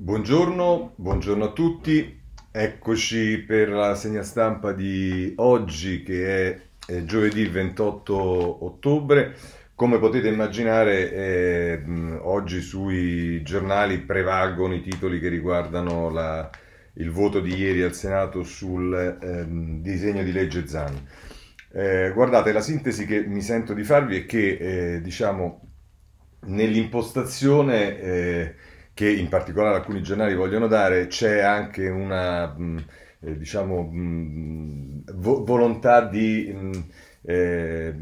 Buongiorno, buongiorno a tutti. Eccoci per la segna stampa di oggi che è, giovedì 28 ottobre. Come potete immaginare, eh, oggi sui giornali prevalgono i titoli che riguardano la, il voto di ieri al Senato sul eh, disegno di legge ZAN. Eh, guardate, la sintesi che mi sento di farvi è che, eh, diciamo, nell'impostazione eh, che in particolare alcuni giornali vogliono dare, c'è anche una mh, eh, diciamo, vo- volontà di mh, eh,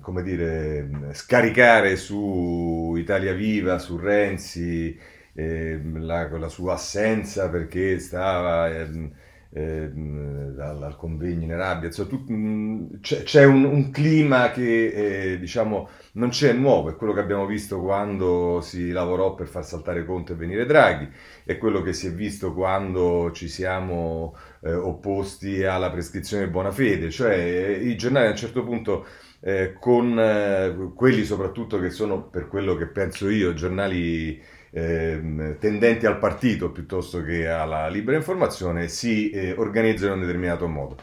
come dire, scaricare su Italia Viva, su Renzi, eh, la, la, sua assenza perché stava ehm, eh, dal, dal, convegno in Arabia, insomma, tu, mh, c'è, c'è un, un, clima che eh, diciamo non c'è nuovo, è quello che abbiamo visto quando si lavorò per far saltare Conte e venire Draghi, è quello che si è visto quando ci siamo eh, opposti alla prescrizione buona fede, cioè eh, i giornali a un certo punto eh, con eh, quelli soprattutto che sono per quello che penso io giornali eh, tendenti al partito piuttosto che alla libera informazione si eh, organizzano in un determinato modo.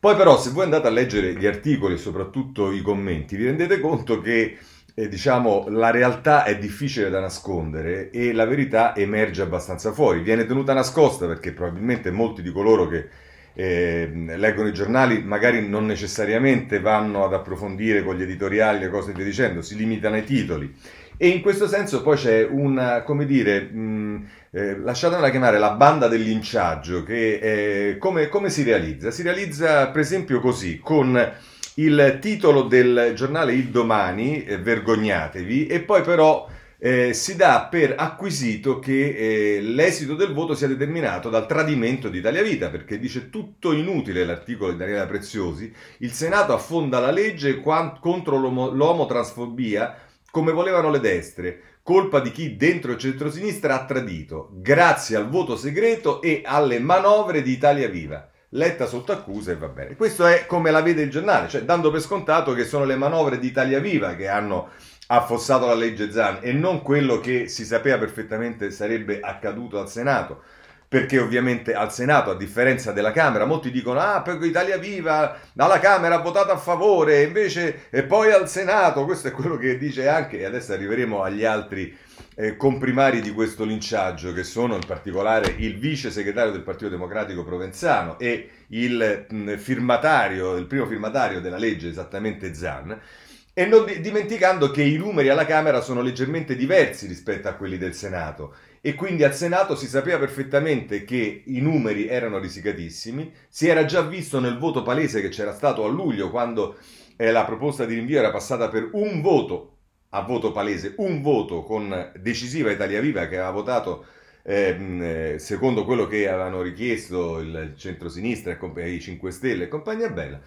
Poi però se voi andate a leggere gli articoli e soprattutto i commenti vi rendete conto che eh, diciamo, la realtà è difficile da nascondere e la verità emerge abbastanza fuori. Viene tenuta nascosta perché probabilmente molti di coloro che eh, leggono i giornali magari non necessariamente vanno ad approfondire con gli editoriali le cose e via dicendo, si limitano ai titoli e in questo senso poi c'è una, come dire, mh, eh, lasciatemela chiamare la banda del linciaggio, che eh, come, come si realizza? Si realizza per esempio così, con il titolo del giornale Il Domani, eh, vergognatevi, e poi però eh, si dà per acquisito che eh, l'esito del voto sia determinato dal tradimento di Italia Vita, perché dice tutto inutile l'articolo di Daniela Preziosi, il Senato affonda la legge quant- contro l'omo- l'omotransfobia come volevano le destre, colpa di chi dentro il centrosinistra ha tradito, grazie al voto segreto e alle manovre di Italia Viva. Letta sotto accusa e va bene. Questo è come la vede il giornale, cioè dando per scontato che sono le manovre di Italia Viva che hanno affossato la legge Zan e non quello che si sapeva perfettamente sarebbe accaduto al Senato perché ovviamente al Senato, a differenza della Camera, molti dicono ah, per Italia Viva, alla Camera ha votato a favore, invece e poi al Senato, questo è quello che dice anche, e adesso arriveremo agli altri eh, comprimari di questo linciaggio, che sono in particolare il vice segretario del Partito Democratico Provenzano e il mh, firmatario, il primo firmatario della legge, esattamente Zan, e non di- dimenticando che i numeri alla Camera sono leggermente diversi rispetto a quelli del Senato e quindi al Senato si sapeva perfettamente che i numeri erano risicatissimi, si era già visto nel voto palese che c'era stato a luglio quando eh, la proposta di rinvio era passata per un voto a voto palese, un voto con decisiva Italia Viva che aveva votato ehm, eh, secondo quello che avevano richiesto il centro-sinistra e i 5 Stelle e compagnia bella.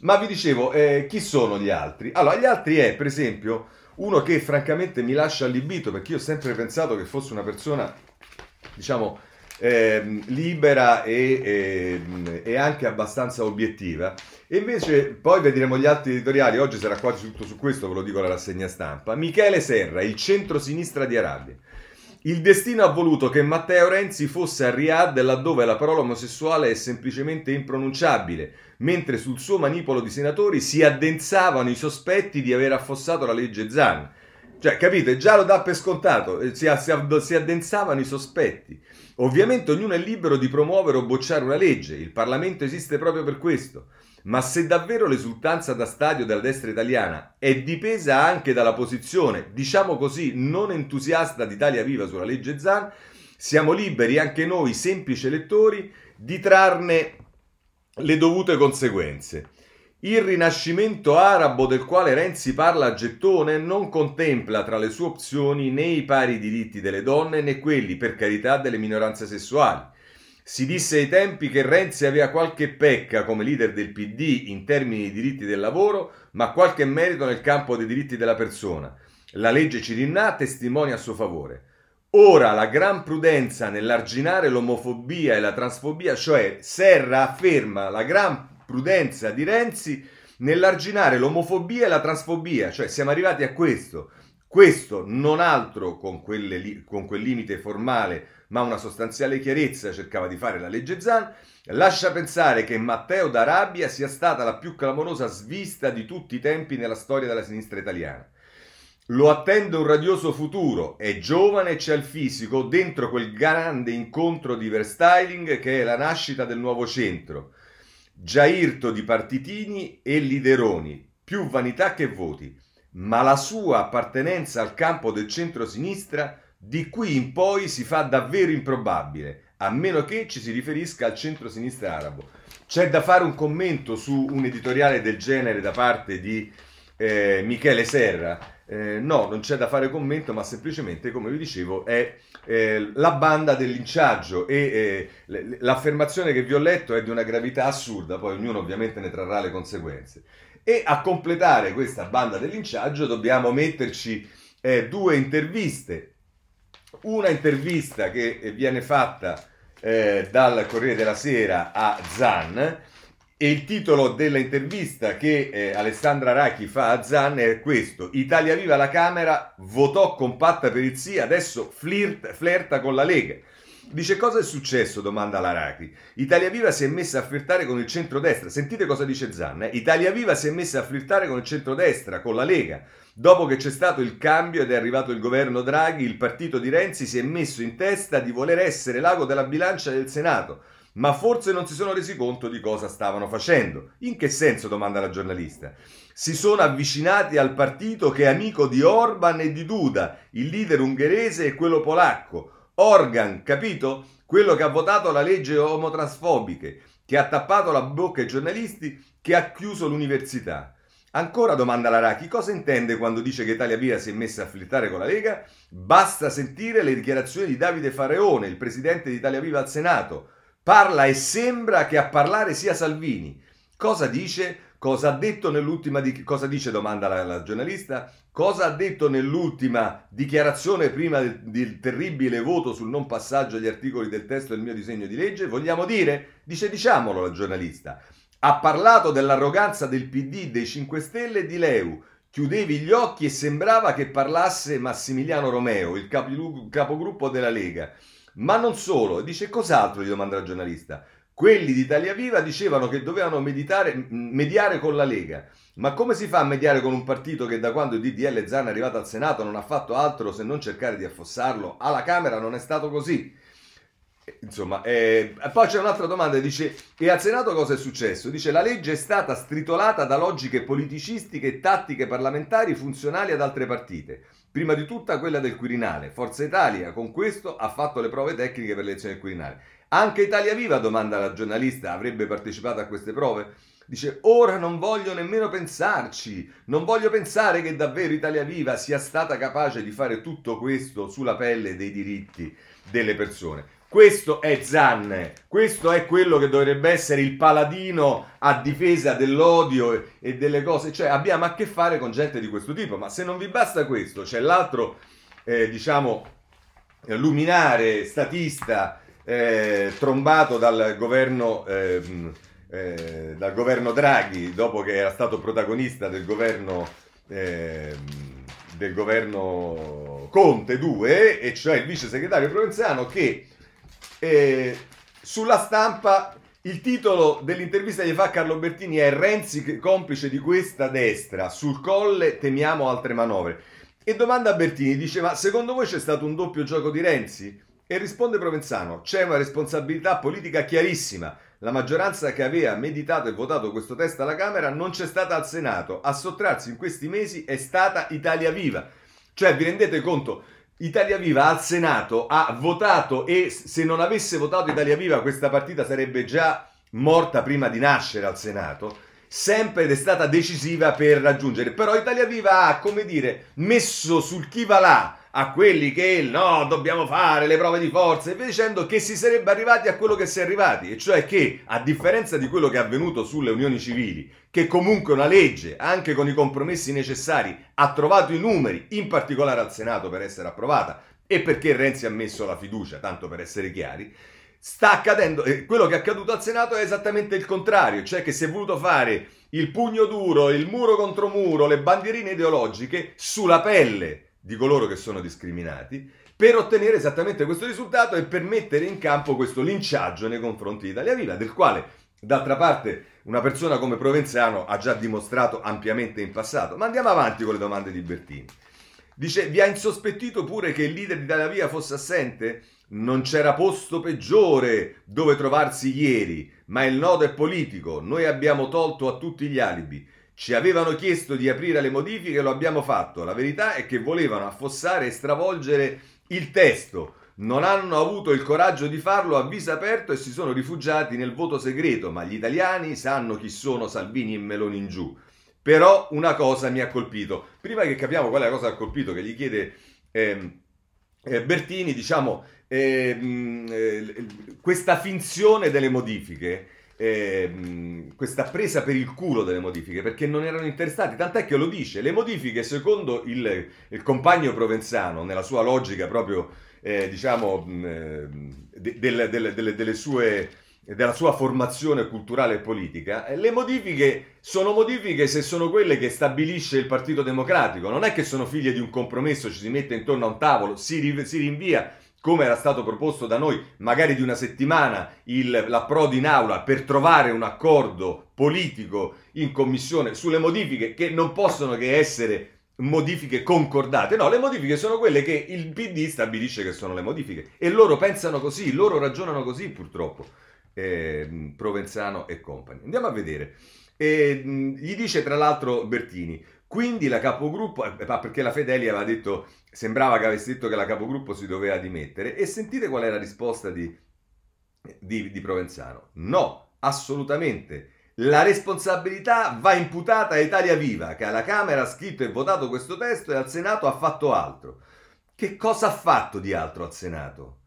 Ma vi dicevo, eh, chi sono gli altri? Allora, gli altri è, per esempio, uno che francamente mi lascia allibito perché io ho sempre pensato che fosse una persona, diciamo, eh, libera e, e, e, anche abbastanza obiettiva. E invece poi vedremo gli altri editoriali, oggi sarà quasi tutto su questo, ve lo dico alla rassegna stampa. Michele Serra, il centro-sinistra di Arabia. Il destino ha voluto che Matteo Renzi fosse a Riyadh laddove la parola omosessuale è semplicemente impronunciabile, mentre sul suo manipolo di senatori si addensavano i sospetti di aver affossato la legge Zan. Cioè, capite? Già lo dà per scontato, eh, si, si, si addensavano i sospetti. Ovviamente ognuno è libero di promuovere o bocciare una legge, il Parlamento esiste proprio per questo. Ma se davvero l'esultanza da stadio della destra italiana è dipesa anche dalla posizione, diciamo così, non entusiasta di Italia Viva sulla legge Zan, siamo liberi anche noi, semplici elettori, di trarne le dovute conseguenze. Il rinascimento arabo del quale Renzi parla a gettone non contempla tra le sue opzioni né i pari diritti delle donne né quelli, per carità, delle minoranze sessuali. Si disse ai tempi che Renzi aveva qualche pecca come leader del PD in termini di diritti del lavoro, ma qualche merito nel campo dei diritti della persona. La legge Cirinnà testimonia a suo favore. Ora la gran prudenza nell'arginare l'omofobia e la transfobia, cioè Serra afferma la gran prudenza di Renzi nell'arginare l'omofobia e la transfobia, cioè siamo arrivati a questo. Questo non altro con, quelle, con quel limite formale, ma una sostanziale chiarezza cercava di fare la legge Zan, lascia pensare che Matteo d'Arabia sia stata la più clamorosa svista di tutti i tempi nella storia della sinistra italiana. Lo attende un radioso futuro, è giovane e c'è il fisico dentro quel grande incontro di verstyling che è la nascita del nuovo centro. Già irto di partitini e lideroni, più vanità che voti ma la sua appartenenza al campo del centro-sinistra di qui in poi si fa davvero improbabile, a meno che ci si riferisca al centro-sinistra arabo. C'è da fare un commento su un editoriale del genere da parte di eh, Michele Serra? Eh, no, non c'è da fare commento, ma semplicemente, come vi dicevo, è eh, la banda del linciaggio e eh, l'affermazione che vi ho letto è di una gravità assurda, poi ognuno ovviamente ne trarrà le conseguenze. E a completare questa banda del linciaggio dobbiamo metterci eh, due interviste. Una intervista che viene fatta eh, dal Corriere della Sera a Zan e il titolo dell'intervista che eh, Alessandra Racchi fa a Zan è questo: Italia Viva la Camera votò compatta per il sì, adesso flirt, flirta con la Lega. Dice cosa è successo? domanda Laraki. Italia Viva si è messa a flirtare con il centrodestra. Sentite cosa dice Zanna. Eh? Italia Viva si è messa a flirtare con il centrodestra, con la Lega. Dopo che c'è stato il cambio ed è arrivato il governo Draghi, il partito di Renzi si è messo in testa di voler essere l'ago della bilancia del Senato. Ma forse non si sono resi conto di cosa stavano facendo. In che senso? domanda la giornalista. Si sono avvicinati al partito che è amico di Orban e di Duda, il leader ungherese e quello polacco Organ, capito? Quello che ha votato la legge omotransfobiche, che ha tappato la bocca ai giornalisti, che ha chiuso l'università. Ancora domanda Laracchi, cosa intende quando dice che Italia Via si è messa a flirtare con la Lega? Basta sentire le dichiarazioni di Davide Fareone, il presidente di Italia Viva al Senato. Parla e sembra che a parlare sia Salvini. Cosa dice? Cosa ha detto nell'ultima di... cosa dice domanda la, la giornalista? Cosa ha detto nell'ultima dichiarazione prima del, del, terribile voto sul non passaggio agli articoli del testo del mio disegno di legge? Vogliamo dire? Dice diciamolo la giornalista. Ha parlato dell'arroganza del PD, dei 5 Stelle e di Leu. Chiudevi gli occhi e sembrava che parlasse Massimiliano Romeo, il capogruppo della Lega. Ma non solo, dice cos'altro gli domanda la giornalista. Quelli di Italia Viva dicevano che dovevano meditare, mediare con la Lega. Ma come si fa a mediare con un partito che da quando il DDL Zan è arrivato al Senato non ha fatto altro se non cercare di affossarlo? Alla Camera non è stato così. Insomma, eh, poi c'è un'altra domanda, dice, e al Senato cosa è successo? Dice, la legge è stata stritolata da logiche politicistiche e tattiche parlamentari funzionali ad altre partite. Prima di tutta quella del Quirinale. Forza Italia con questo ha fatto le prove tecniche per l'elezione del Quirinale. Anche Italia Viva, domanda la giornalista, avrebbe partecipato a queste prove? Dice, ora non voglio nemmeno pensarci, non voglio pensare che davvero Italia Viva sia stata capace di fare tutto questo sulla pelle dei diritti delle persone. Questo è Zanne, questo è quello che dovrebbe essere il paladino a difesa dell'odio e delle cose, cioè abbiamo a che fare con gente di questo tipo, ma se non vi basta questo, c'è l'altro, eh, diciamo, luminare, statista, eh, trombato dal governo, eh, eh, dal governo Draghi dopo che era stato protagonista del governo, ehm, del governo Conte 2, e cioè il vice segretario Provenzano che eh, sulla stampa il titolo dell'intervista che fa Carlo Bertini è Renzi complice di questa destra, sul colle temiamo altre manovre. E domanda a Bertini, dice ma secondo voi c'è stato un doppio gioco di Renzi? E risponde Provenzano, c'è una responsabilità politica chiarissima. La maggioranza che aveva meditato e votato questo testo alla Camera non c'è stata al Senato. A sottrarsi in questi mesi è stata Italia Viva. Cioè, vi rendete conto? Italia Viva al Senato ha votato e se non avesse votato Italia Viva questa partita sarebbe già morta prima di nascere al Senato sempre ed è stata decisiva per raggiungere. Però Italia Viva ha, come dire, messo sul chi va là a quelli che no, dobbiamo fare le prove di forza e via dicendo che si sarebbe arrivati a quello che si è arrivati, e cioè che a differenza di quello che è avvenuto sulle unioni civili, che comunque una legge, anche con i compromessi necessari, ha trovato i numeri, in particolare al Senato per essere approvata e perché Renzi ha messo la fiducia, tanto per essere chiari, sta accadendo, eh, quello che è accaduto al Senato è esattamente il contrario, cioè che si è voluto fare il pugno duro, il muro contro muro, le bandierine ideologiche sulla pelle di coloro che sono discriminati per ottenere esattamente questo risultato e per mettere in campo questo linciaggio nei confronti di Italia Viva, del quale d'altra parte una persona come Provenzano ha già dimostrato ampiamente in passato. Ma andiamo avanti con le domande di Bertini. Dice, vi ha insospettito pure che il leader di Italia Via fosse assente? Non c'era posto peggiore dove trovarsi ieri, ma il nodo è politico. Noi abbiamo tolto a tutti gli alibi. Ci avevano chiesto di aprire le modifiche e lo abbiamo fatto. La verità è che volevano affossare e stravolgere il testo. Non hanno avuto il coraggio di farlo a viso aperto e si sono rifugiati nel voto segreto, ma gli italiani sanno chi sono Salvini e Meloni in giù. Però una cosa mi ha colpito. Prima che capiamo qual è la cosa che ha colpito, che gli chiede eh, eh, Bertini, diciamo, ehm, eh, questa finzione delle modifiche, ehm, questa presa per il culo delle modifiche, perché non erano interessati, tant'è che lo dice, le modifiche secondo il, il compagno provenzano, nella sua logica proprio, eh, diciamo, eh, de, de, de, delle sue della sua formazione culturale e politica, eh, le modifiche sono modifiche se sono quelle che stabilisce il Partito Democratico, non è che sono figlie di un compromesso, ci si mette intorno a un tavolo, si rinvia come era stato proposto da noi, magari di una settimana, il, l'approdo in aula per trovare un accordo politico in commissione sulle modifiche che non possono che essere modifiche concordate. No, le modifiche sono quelle che il PD stabilisce che sono le modifiche e loro pensano così, loro ragionano così purtroppo eh, Provenzano e compagni. Andiamo a vedere. E, mh, gli dice tra l'altro Bertini, quindi la capogruppo, eh, perché la Fedeli aveva detto, sembrava che avesse detto che la capogruppo si doveva dimettere, e sentite qual è la risposta di, di, di Provenzano. No, assolutamente. La responsabilità va imputata a Italia Viva, che alla Camera ha scritto e votato questo testo e al Senato ha fatto altro. Che cosa ha fatto di altro al Senato?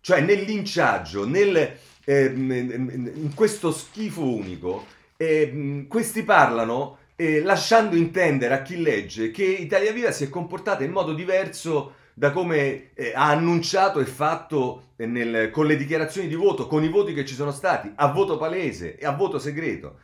Cioè nel linciaggio, nel, eh, in questo schifo unico, eh, questi parlano eh, lasciando intendere a chi legge che Italia Viva si è comportata in modo diverso da come eh, ha annunciato e fatto nel, con le dichiarazioni di voto, con i voti che ci sono stati, a voto palese e a voto segreto.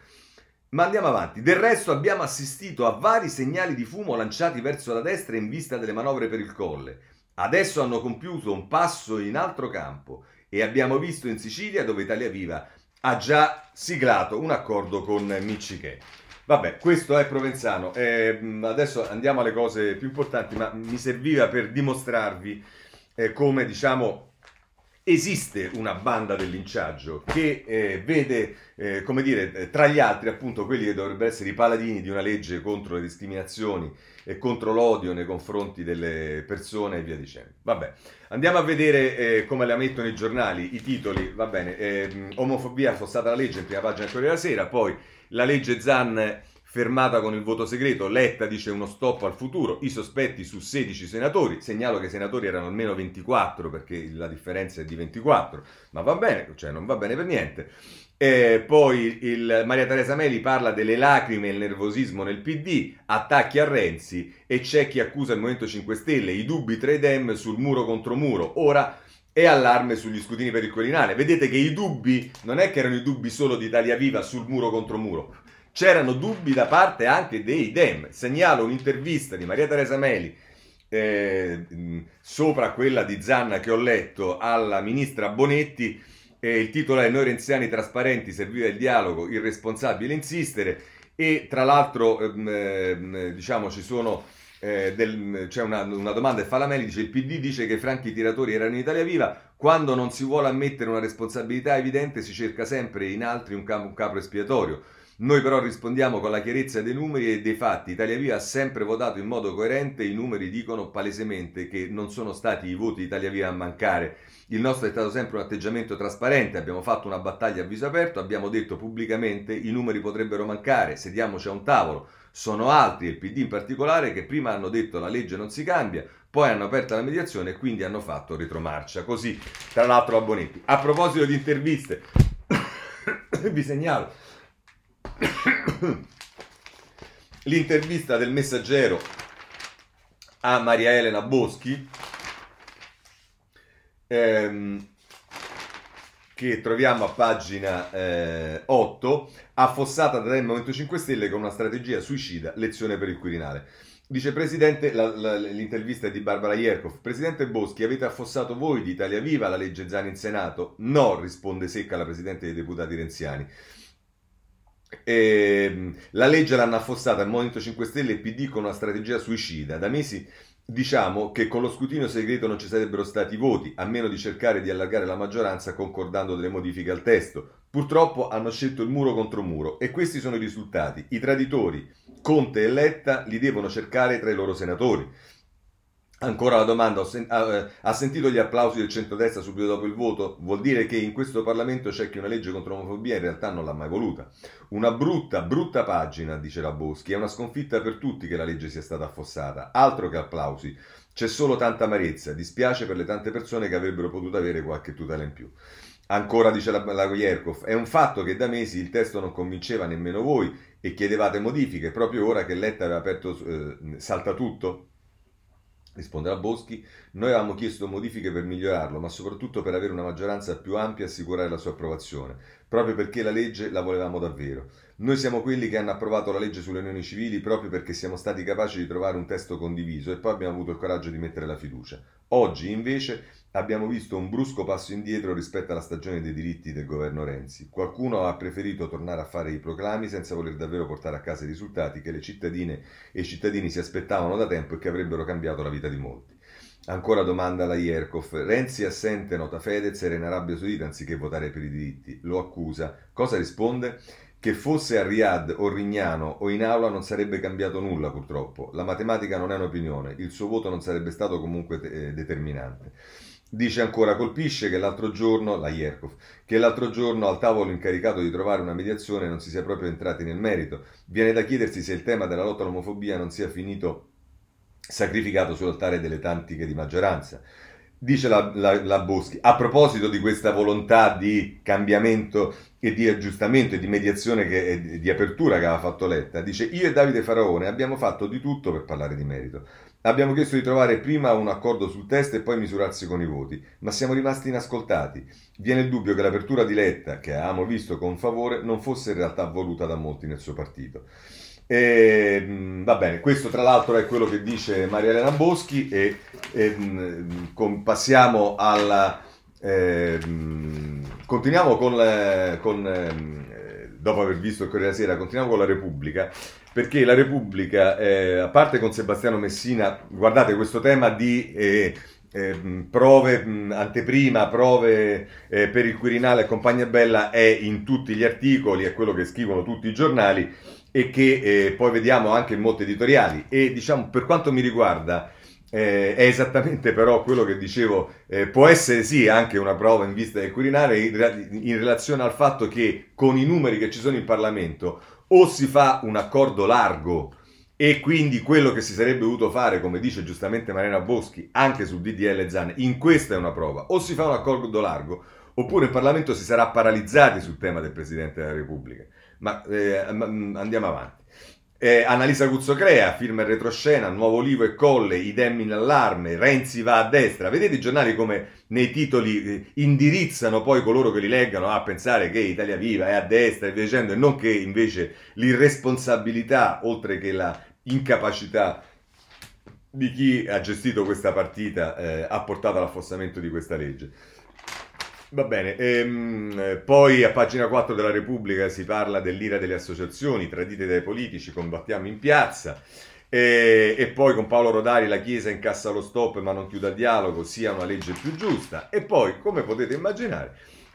Ma andiamo avanti. Del resto abbiamo assistito a vari segnali di fumo lanciati verso la destra in vista delle manovre per il colle. Adesso hanno compiuto un passo in altro campo e abbiamo visto in Sicilia dove Italia Viva ha già siglato un accordo con Micciche. Vabbè, questo è Provenzano. Eh, adesso andiamo alle cose più importanti, ma mi serviva per dimostrarvi eh, come, diciamo, esiste una banda del linciaggio che eh, vede, eh, come dire, eh, tra gli altri appunto quelli che dovrebbero essere i paladini di una legge contro le discriminazioni e contro l'odio nei confronti delle persone e via dicendo. Vabbè, andiamo a vedere eh, come la mettono i giornali, i titoli, va bene, eh, omofobia fossata la legge in prima pagina del Corriere della Sera, poi la legge Zan fermata con il voto segreto, Letta dice uno stop al futuro, i sospetti su 16 senatori, segnalo che i senatori erano almeno 24 perché la differenza è di 24, ma va bene, cioè non va bene per niente. E poi il, Maria Teresa Meli parla delle lacrime e il nervosismo nel PD, attacchi a Renzi e c'è chi accusa il Movimento 5 Stelle, i dubbi tra i Dem sul muro contro muro. Ora è allarme sugli scrutini per il Quirinale. Vedete che i dubbi non è che erano i dubbi solo di Italia Viva sul muro contro muro, c'erano dubbi da parte anche dei Dem. Segnalo un'intervista di Maria Teresa Meli eh, sopra quella di Zanna che ho letto alla ministra Bonetti. Eh, il titolo è Noi renziani trasparenti, serviva il dialogo, irresponsabile insistere. E tra l'altro, ehm, ehm diciamo, ci sono. Eh, del, c'è una, una, domanda che fa dice il PD dice che i franchi tiratori erano in Italia Viva, quando non si vuole ammettere una responsabilità evidente si cerca sempre in altri un, capo, un capo espiatorio. Noi però rispondiamo con la chiarezza dei numeri e dei fatti. Italia Viva ha sempre votato in modo coerente, i numeri dicono palesemente che non sono stati i voti di Italia Viva a mancare. Il nostro è stato sempre un atteggiamento trasparente, abbiamo fatto una battaglia a viso aperto, abbiamo detto pubblicamente i numeri potrebbero mancare, sediamoci a un tavolo. Sono altri, il PD in particolare, che prima hanno detto la legge non si cambia, poi hanno aperto la mediazione e quindi hanno fatto retromarcia. Così, tra l'altro, a Bonetti. A proposito di interviste, vi segnalo l'intervista del messaggero a Maria Elena Boschi ehm, che troviamo a pagina eh, 8 affossata dal Movimento 5 Stelle con una strategia suicida lezione per il Quirinale Dice Presidente, la, la, l'intervista è di Barbara Ierkov. Presidente Boschi, avete affossato voi di Italia Viva la legge Zani in Senato? No, risponde secca la Presidente dei deputati renziani. E, ehm, la legge l'hanno affossata il Movimento 5 Stelle e PD con una strategia suicida. Da mesi diciamo che con lo scrutinio segreto non ci sarebbero stati voti, a meno di cercare di allargare la maggioranza concordando delle modifiche al testo. Purtroppo hanno scelto il muro contro muro e questi sono i risultati. I traditori Conte e Letta li devono cercare tra i loro senatori. Ancora la domanda, ha sentito gli applausi del centrodestra subito dopo il voto? Vuol dire che in questo Parlamento c'è chi una legge contro l'omofobia in realtà non l'ha mai voluta. Una brutta, brutta pagina, dice la Boschi, è una sconfitta per tutti che la legge sia stata affossata, altro che applausi. C'è solo tanta amarezza, dispiace per le tante persone che avrebbero potuto avere qualche tutela in più. Ancora dice la, la Yerkov, è un fatto che da mesi il testo non convinceva nemmeno voi e chiedevate modifiche, proprio ora che Letta aveva aperto eh, salta tutto? Risponde la Boschi, noi avevamo chiesto modifiche per migliorarlo, ma soprattutto per avere una maggioranza più ampia e assicurare la sua approvazione, proprio perché la legge la volevamo davvero. Noi siamo quelli che hanno approvato la legge sulle unioni civili proprio perché siamo stati capaci di trovare un testo condiviso e poi abbiamo avuto il coraggio di mettere la fiducia. Oggi, invece, abbiamo visto un brusco passo indietro rispetto alla stagione dei diritti del governo Renzi. Qualcuno ha preferito tornare a fare i proclami senza voler davvero portare a casa i risultati che le cittadine e i cittadini si aspettavano da tempo e che avrebbero cambiato la vita di molti. Ancora domanda la Ierkov. Renzi assente, nota Fedez, era in Arabia Saudita anziché votare per i diritti. Lo accusa. Cosa risponde? Che fosse a Riyadh o Rignano o in aula non sarebbe cambiato nulla purtroppo. La matematica non è un'opinione, il suo voto non sarebbe stato comunque eh, determinante. Dice ancora, colpisce che l'altro giorno, la Yerkov, che l'altro giorno al tavolo incaricato di trovare una mediazione non si sia proprio entrati nel merito. Viene da chiedersi se il tema della lotta all'omofobia non sia finito sacrificato sull'altare delle tantiche di maggioranza. Dice la, la, la, Boschi, a proposito di questa volontà di cambiamento e di aggiustamento e di mediazione che, e di apertura che aveva fatto Letta, dice io e Davide Faraone abbiamo fatto di tutto per parlare di merito. Abbiamo chiesto di trovare prima un accordo sul testo e poi misurarsi con i voti, ma siamo rimasti inascoltati. Viene il dubbio che l'apertura di Letta, che avevamo visto con favore, non fosse in realtà voluta da molti nel suo partito. E, mm, va bene, questo tra l'altro è quello che dice Maria Elena Boschi e, e mm, con, passiamo alla... Eh, continuiamo con, con eh, dopo aver visto il Corriere della Sera, continuiamo con la Repubblica perché la Repubblica, eh, a parte con Sebastiano Messina, guardate questo tema di eh, eh, prove, mh, anteprima, prove eh, per il Quirinale e compagnia bella è in tutti gli articoli, è quello che scrivono tutti i giornali e che eh, poi vediamo anche in molti editoriali. E diciamo, per quanto mi riguarda, eh, è esattamente però quello che dicevo, eh, può essere sì anche una prova in vista del Quirinale in, in relazione al fatto che con i numeri che ci sono in Parlamento o si fa un accordo largo e quindi quello che si sarebbe dovuto fare, come dice giustamente Marina Boschi, anche sul DDL Zan, in questa è una prova, o si fa un accordo largo, oppure il Parlamento si sarà paralizzati sul tema del Presidente della Repubblica. Ma eh, andiamo avanti. Eh, Annalisa Guzzo crea, firma in retroscena, nuovo Olivo e Colle, idem in allarme, Renzi va a destra. Vedete i giornali come nei titoli eh, indirizzano poi coloro che li leggano a pensare che Italia Viva è a destra e via dicendo, e non che invece l'irresponsabilità, oltre che la incapacità di chi ha gestito questa partita eh, ha portato all'affossamento di questa legge. Va bene, ehm, poi a pagina 4 della Repubblica si parla dell'ira delle associazioni, tradite dai politici, combattiamo in piazza. E, e, poi con Paolo Rodari la Chiesa incassa lo stop ma non chiuda il dialogo, sia una legge più giusta. E poi, come potete immaginare,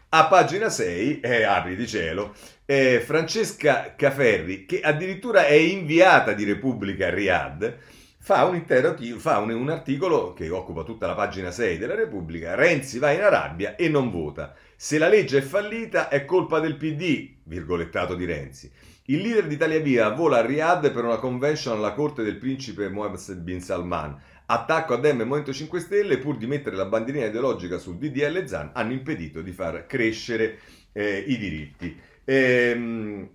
a pagina 6, eh, apri di cielo, eh, Francesca Caferri, che addirittura è inviata di Repubblica a Riyadh, fa, un, intero, fa un, un, articolo che occupa tutta la pagina 6 della Repubblica, Renzi va in Arabia e non vota. Se la legge è fallita è colpa del PD, virgolettato di Renzi. Il leader d'Italia Via vola a Riyadh per una convention alla corte del principe Mohammed bin Salman. Attacco a Dem e Movimento 5 Stelle, pur di mettere la bandierina ideologica sul DDL Zan, hanno impedito di far crescere eh, i diritti. Ehm,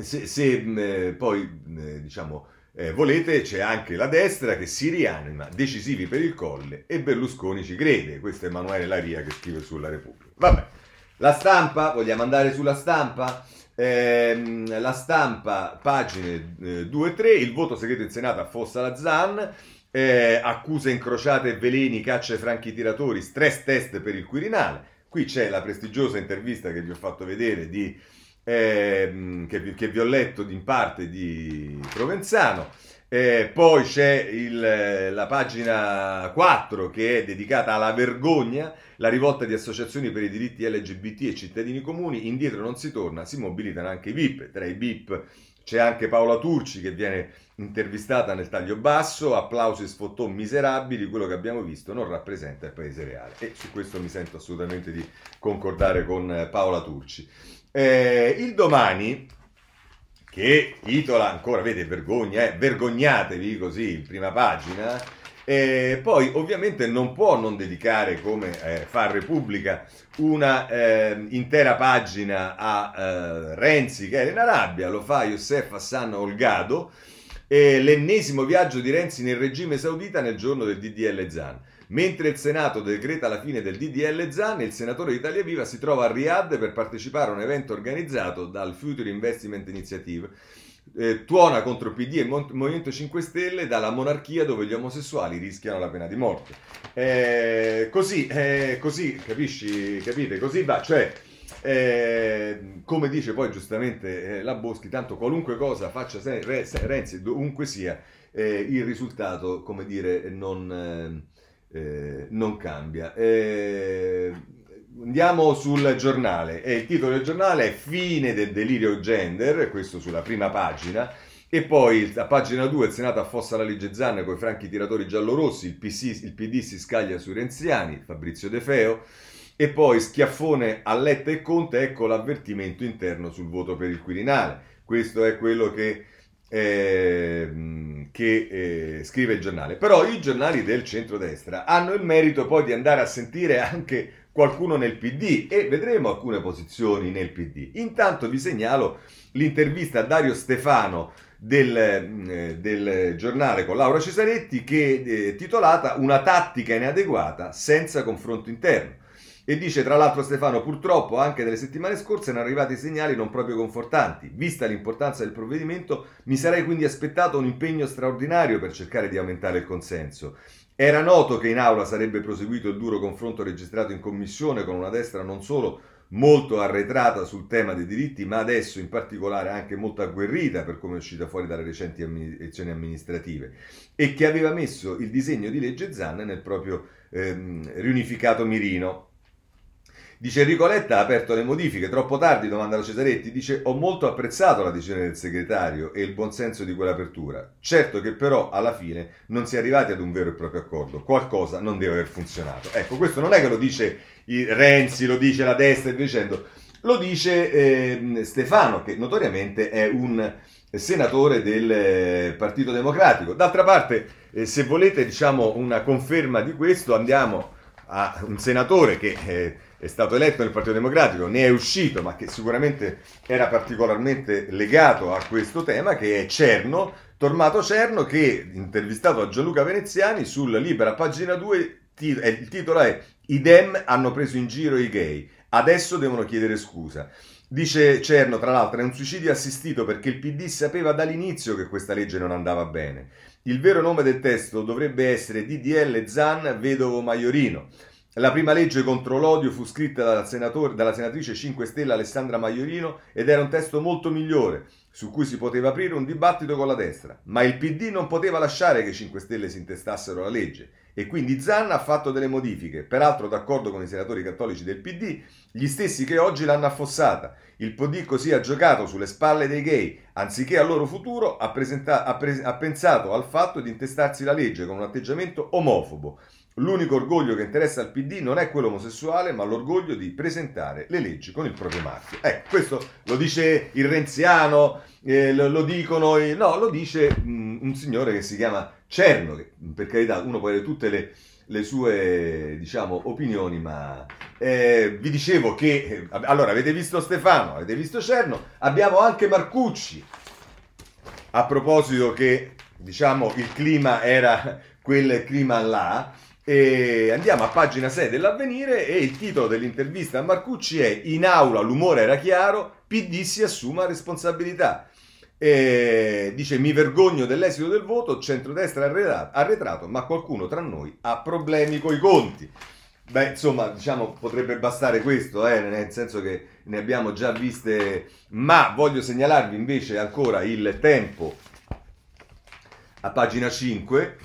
se, se eh, poi, eh, diciamo, eh, volete, c'è anche la destra che si rianima, decisivi per il colle, e Berlusconi ci crede. Questo è Emanuele Laria che scrive sulla Repubblica. Vabbè, la stampa, vogliamo andare sulla stampa? Ehm, la stampa, pagine eh, 2 e 3, il voto segreto in Senato affossa la ZAN, eh, accuse incrociate e veleni, caccia ai franchi tiratori, stress test per il Quirinale. Qui c'è la prestigiosa intervista che vi ho fatto vedere di, eh, che, che, vi ho letto in parte di Provenzano. Eh, poi c'è il, la pagina 4 che è dedicata alla vergogna, la rivolta di associazioni per i diritti LGBT e cittadini comuni, indietro non si torna, si mobilitano anche i VIP, tra i VIP c'è anche Paola Turci che viene intervistata nel taglio basso, applausi sfottò miserabili, quello che abbiamo visto non rappresenta il paese reale. E su questo mi sento assolutamente di concordare con Paola Turci. Eh, il domani, che titola ancora, vede vergogna, eh, vergognatevi così in prima pagina, e poi ovviamente non può non dedicare, come eh, fa Repubblica, una eh, intera pagina a eh, Renzi che era in Arabia, lo fa Youssef Hassan Olgado, l'ennesimo viaggio di Renzi nel regime saudita nel giorno del DDL Zan. Mentre il Senato decreta la fine del DDL Zan, il senatore di Italia Viva si trova a Riyadh per partecipare a un evento organizzato dal Future Investment Initiative eh, tuona contro PD e Movimento 5 Stelle dalla monarchia dove gli omosessuali rischiano la pena di morte. Eh, così, eh, così, capisci, capite? Così va, cioè, eh, come dice poi giustamente eh, la Boschi, tanto qualunque cosa faccia Renzi, dovunque sia, eh, il risultato, come dire, non, non cambia. Andiamo sul giornale. E il titolo del giornale è Fine del delirio gender, questo sulla prima pagina. E poi a pagina 2 il Senato affossa la legge Zanne con i franchi tiratori giallorossi, il, PC, il PD si scaglia sui renziani, Fabrizio De Feo. E poi schiaffone a Letta e Conte, ecco l'avvertimento interno sul voto per il Quirinale. Questo è quello che, eh, che eh, scrive il giornale. Però i giornali del centrodestra hanno il merito poi di andare a sentire anche qualcuno nel PD e vedremo alcune posizioni nel PD. Intanto vi segnalo l'intervista a Dario Stefano del, eh, del giornale con Laura Cesaretti che è eh, titolata Una tattica inadeguata senza confronto interno. E dice tra l'altro Stefano, purtroppo anche nelle settimane scorse erano arrivati segnali non proprio confortanti. Vista l'importanza del provvedimento, mi sarei quindi aspettato un impegno straordinario per cercare di aumentare il consenso. Era noto che in aula sarebbe proseguito il duro confronto registrato in commissione con una destra non solo molto arretrata sul tema dei diritti, ma adesso in particolare anche molto agguerrita per come è uscita fuori dalle recenti elezioni amministrative e che aveva messo il disegno di legge Zanne nel proprio ehm, riunificato mirino. Dice Enrico Letta ha aperto le modifiche, troppo tardi, domanda la Cesaretti, dice ho molto apprezzato la decisione del segretario e il buonsenso di quell'apertura. Certo che però alla fine non si è arrivati ad un vero e proprio accordo, qualcosa non deve aver funzionato. Ecco, questo non è che lo dice Renzi, lo dice la destra e dicendo, lo dice eh, Stefano che notoriamente è un senatore del eh, Partito Democratico. D'altra parte, eh, se volete diciamo una conferma di questo, andiamo a un senatore che eh, è stato eletto nel Partito Democratico, ne è uscito, ma che sicuramente era particolarmente legato a questo tema, che è Cerno, Tormato Cerno, che intervistato a Gianluca Veneziani sul Libera, pagina 2, il titolo è I Dem hanno preso in giro i gay, adesso devono chiedere scusa. Dice Cerno, tra l'altro, è un suicidio assistito perché il PD sapeva dall'inizio che questa legge non andava bene. Il vero nome del testo dovrebbe essere DDL Zan Vedovo Maiorino. La prima legge contro l'odio fu scritta dalla, dalla, senatrice 5 Stelle Alessandra Maiorino ed era un testo molto migliore, su cui si poteva aprire un dibattito con la destra. Ma il PD non poteva lasciare che i 5 Stelle si intestassero la legge e quindi Zanna ha fatto delle modifiche, peraltro d'accordo con i senatori cattolici del PD, gli stessi che oggi l'hanno affossata. Il PD così ha giocato sulle spalle dei gay, anziché al loro futuro ha, ha, pre- ha pensato al fatto di intestarsi la legge con un atteggiamento omofobo. L'unico orgoglio che interessa al PD non è quello omosessuale, ma l'orgoglio di presentare le leggi con il proprio marchio. Ecco, questo lo dice il renziano, eh, lo, lo, dicono, i... no, lo dice mh, mm, un signore che si chiama Cerno, che per carità uno può avere tutte le, le sue, diciamo, opinioni, ma eh, vi dicevo che, eh, allora, avete visto Stefano, avete visto Cerno, abbiamo anche Marcucci, a proposito che, diciamo, il clima era quel clima là, E andiamo a pagina 6 dell'avvenire e il titolo dell'intervista a Marcucci è In aula l'umore era chiaro, PD si assuma responsabilità. E dice mi vergogno dell'esito del voto, centrodestra arretrato, ma qualcuno tra noi ha problemi coi conti. Beh, insomma, diciamo, potrebbe bastare questo, eh, nel senso che ne abbiamo già viste, ma voglio segnalarvi invece ancora il tempo a pagina 5.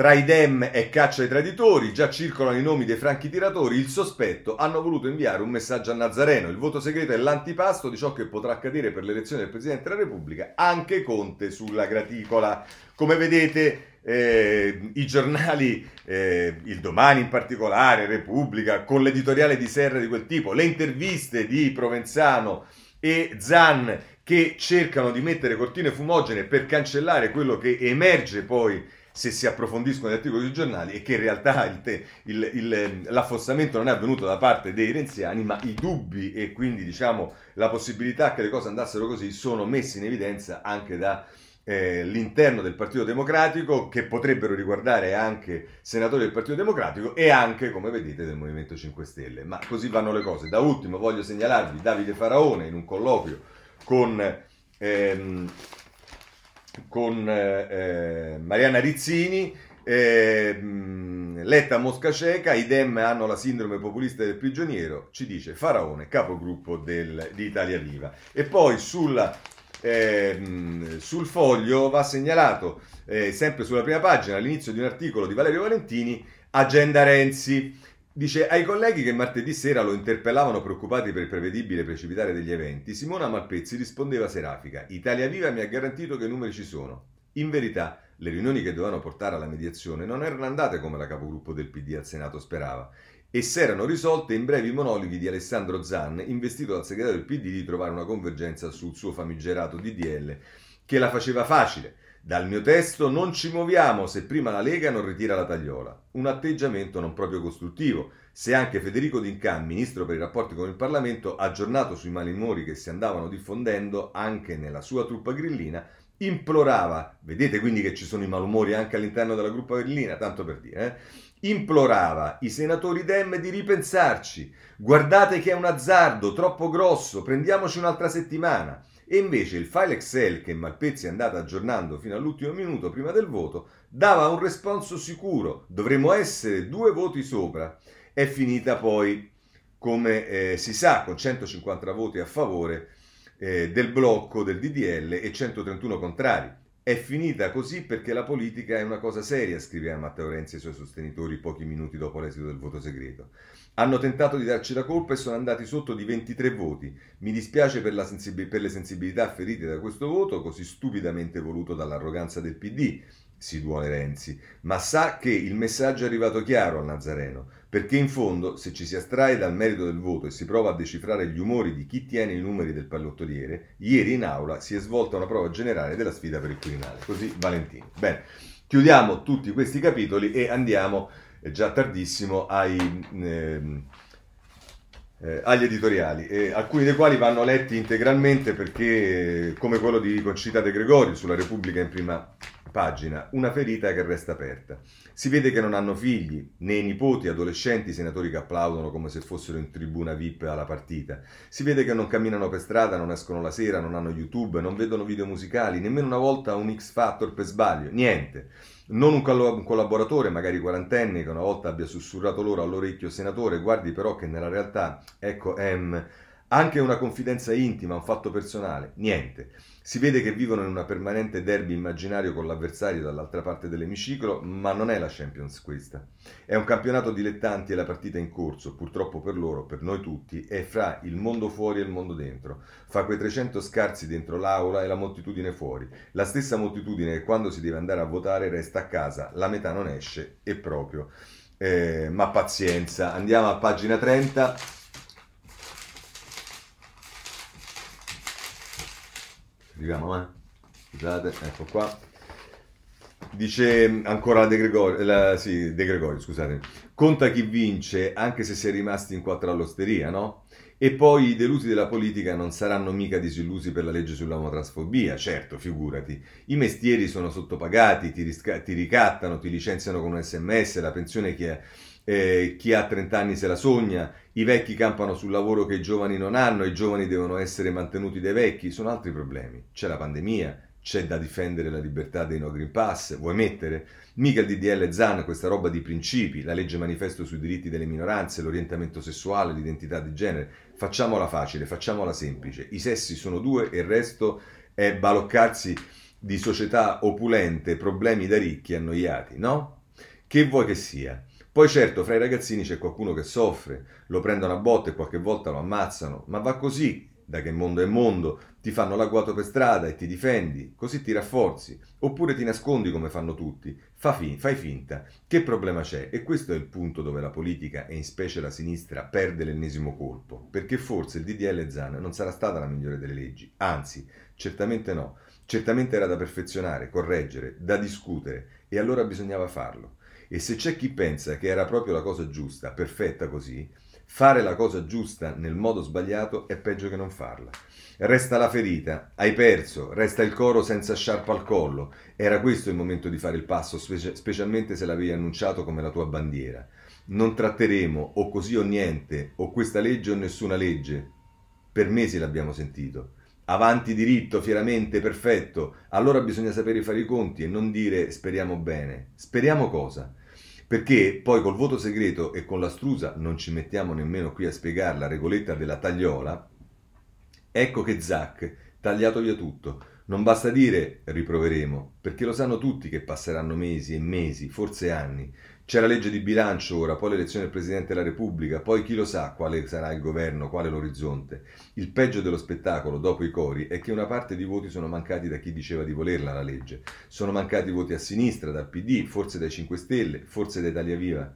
Tra i dem e caccia ai traditori, già circolano i nomi dei franchi tiratori, il sospetto hanno voluto inviare un messaggio a Nazareno. Il voto segreto è l'antipasto di ciò che potrà accadere per l'elezione del Presidente della Repubblica, anche Conte sulla graticola. Come vedete, eh, i giornali, eh, il Domani in particolare, Repubblica, con l'editoriale di Serra di quel tipo, le interviste di Provenzano e Zan che cercano di mettere cortine fumogene per cancellare quello che emerge poi se si approfondiscono gli articoli sui giornali e che in realtà il il, il, l'affossamento non è avvenuto da parte dei renziani, ma i dubbi e quindi diciamo la possibilità che le cose andassero così sono messi in evidenza anche da eh, l'interno del Partito Democratico che potrebbero riguardare anche senatori del Partito Democratico e anche, come vedete, del Movimento 5 Stelle. Ma così vanno le cose. Da ultimo voglio segnalarvi Davide Faraone in un colloquio con, ehm, con eh, Mariana Rizzini. Eh, Letta Mosca cieca, i Dem hanno la sindrome populista del prigioniero, ci dice Faraone, capogruppo del, di Italia Viva. E poi sulla eh, sul foglio va segnalato, eh, sempre sulla prima pagina, all'inizio di un articolo di Valerio Valentini, Agenda Renzi. Dice ai colleghi che martedì sera lo interpellavano preoccupati per il prevedibile precipitare degli eventi, Simona Malpezzi rispondeva serafica: Italia Viva mi ha garantito che i numeri ci sono. In verità, le riunioni che dovevano portare alla mediazione non erano andate come la capogruppo del PD al Senato sperava e si erano risolte in brevi monologhi di Alessandro Zan, investito dal segretario del PD di trovare una convergenza sul suo famigerato DDL, che la faceva facile. Dal mio testo non ci muoviamo se prima la Lega non ritira la tagliola. Un atteggiamento non proprio costruttivo, se anche Federico D'Incan, ministro per i rapporti con il Parlamento, aggiornato sui malimori che si andavano diffondendo anche nella sua truppa grillina, implorava, vedete quindi che ci sono i malumori anche all'interno della gruppa grillina, tanto per dire, eh? implorava i senatori Dem di ripensarci. Guardate che è un azzardo troppo grosso, prendiamoci un'altra settimana. E invece il file Excel che Malpezzi è andato aggiornando fino all'ultimo minuto prima del voto dava un responso sicuro. Dovremmo essere due voti sopra. È finita poi, come eh, si sa, con 150 voti a favore eh, del blocco del DDL e 131 contrari. È finita così perché la politica è una cosa seria, scriveva Matteo Renzi ai suoi sostenitori pochi minuti dopo l'esito del voto segreto. Hanno tentato di darci la colpa e sono andati sotto di 23 voti. Mi dispiace per, sensibil- per le sensibilità ferite da questo voto, così stupidamente voluto dall'arroganza del PD, si duole Renzi, ma sa che il messaggio è arrivato chiaro al Nazareno, perché in fondo, se ci si astrae dal merito del voto e si prova a decifrare gli umori di chi tiene i numeri del pallottoliere, ieri in aula si è svolta una prova generale della sfida per il Quirinale. Così Valentino. Bene, chiudiamo tutti questi capitoli e andiamo, è già tardissimo, ai... Ehm, eh, agli editoriali, eh, alcuni dei quali vanno letti integralmente perché, come quello di Concita De Gregori sulla Repubblica in prima pagina, una ferita che resta aperta. Si vede che non hanno figli, né nipoti, adolescenti, senatori che applaudono come se fossero in tribuna VIP alla partita. Si vede che non camminano per strada, non escono la sera, non hanno YouTube, non vedono video musicali, nemmeno una volta un X Factor per sbaglio, niente. Non un, coll- un collaboratore, magari quarantenne, che una volta abbia sussurrato loro all'orecchio, senatore, guardi però che nella realtà, ecco, ehm, anche una confidenza intima, un fatto personale, niente. Si vede che vivono in una permanente derby immaginario con l'avversario dall'altra parte dell'emiciclo, ma non è la Champions questa. È un campionato dilettanti e la partita in corso, purtroppo per loro, per noi tutti, è fra il mondo fuori e il mondo dentro. Fa quei 300 scarsi dentro l'aula e la moltitudine fuori. La stessa moltitudine che quando si deve andare a votare resta a casa, la metà non esce e proprio. Eh, ma pazienza, andiamo a pagina 30. Arriviamo, eh? Scusate, ecco qua. Dice ancora De Gregorio, la, sì, De Gregorio, scusate. Conta chi vince, anche se si è rimasti in quattro all'osteria, no? E poi i delusi della politica non saranno mica disillusi per la legge sull'omotransfobia, certo, figurati. I mestieri sono sottopagati, ti, risca- ti ricattano, ti licenziano con un sms, la pensione chi, è, eh, chi ha 30 anni se la sogna, i vecchi campano sul lavoro che i giovani non hanno, i giovani devono essere mantenuti dai vecchi, sono altri problemi. C'è la pandemia, c'è da difendere la libertà dei no Green Pass, vuoi mettere? Mica il DDL Zan, questa roba di principi, la legge manifesto sui diritti delle minoranze, l'orientamento sessuale, l'identità di genere. Facciamola facile, facciamola semplice. I sessi sono due e il resto è baloccarsi di società opulente, problemi da ricchi annoiati, no? Che vuoi che sia? Poi certo, fra i ragazzini c'è qualcuno che soffre, lo prendono a botte e qualche volta lo ammazzano, ma va così, da che mondo è mondo, ti fanno l'agguato per strada e ti difendi, così ti rafforzi, oppure ti nascondi come fanno tutti, Fa fin- fai finta. Che problema c'è? E questo è il punto dove la politica, e in specie la sinistra, perde l'ennesimo colpo, perché forse il DDL Zan non sarà stata la migliore delle leggi, anzi, certamente no, certamente era da perfezionare, correggere, da discutere, e allora bisognava farlo. E se c'è chi pensa che era proprio la cosa giusta, perfetta così, fare la cosa giusta nel modo sbagliato è peggio che non farla. Resta la ferita, hai perso, resta il coro senza sciarpa al collo. Era questo il momento di fare il passo, specialmente se l'avevi annunciato come la tua bandiera. Non tratteremo o così o niente, o questa legge o nessuna legge. Per mesi l'abbiamo sentito. Avanti diritto, fieramente, perfetto. Allora bisogna sapere fare i conti e non dire speriamo bene. Speriamo cosa? Perché poi col voto segreto e con la strusa non ci mettiamo nemmeno qui a spiegare la regoletta della tagliola, Ecco che Zac, tagliato via tutto. Non basta dire riproveremo, perché lo sanno tutti che passeranno mesi e mesi, forse anni. C'è la legge di bilancio ora, poi l'elezione del Presidente della Repubblica, poi chi lo sa quale sarà il governo, quale l'orizzonte. Il peggio dello spettacolo, dopo i cori, è che una parte di voti sono mancati da chi diceva di volerla la legge. Sono mancati voti a sinistra, dal PD, forse dai 5 Stelle, forse da Italia Viva.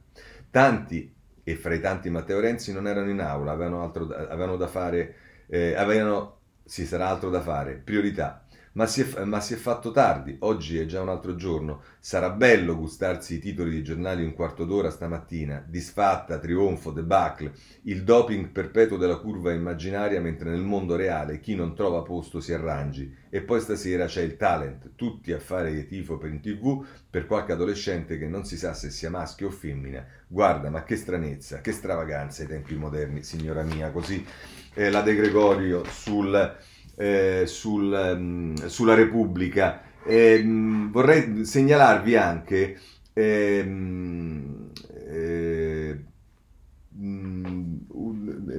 Tanti, e fra i tanti Matteo Renzi, non erano in aula, avevano, altro, avevano da fare eh, avevano, sì, sarà altro da fare, priorità. Ma si, è, ma si, è, fatto tardi, oggi è già un altro giorno. Sarà bello gustarsi i titoli di giornali un quarto d'ora stamattina. Disfatta, trionfo, debacle, il doping perpetuo della curva immaginaria, mentre nel mondo reale chi non trova posto si arrangi. E poi stasera c'è il talent, tutti a fare tifo per in tv per qualche adolescente che non si sa se sia maschio o femmina. Guarda, ma che stranezza, che stravaganza ai tempi moderni, signora mia, così eh, la De Gregorio sul, eh, sul, um, sulla Repubblica. E, um, vorrei segnalarvi anche ehm, eh, mm,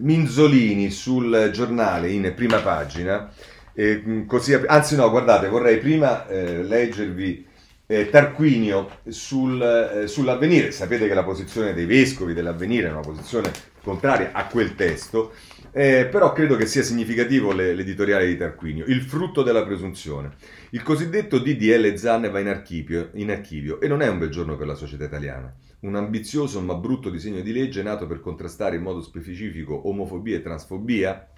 Minzolini sul giornale in prima pagina. Eh, così, anzi no, guardate, vorrei prima eh, leggervi eh, Tarquinio sul, eh, sull'avvenire. Sapete che la posizione dei vescovi dell'avvenire è una posizione contraria a quel testo eh, però credo che sia significativo l'editoriale di Tarquinio, il frutto della presunzione. Il cosiddetto DDL Zan va in archivio, in archivio e non è un bel giorno per la società italiana. Un ambizioso ma brutto disegno di legge nato per contrastare in modo specifico omofobia e transfobia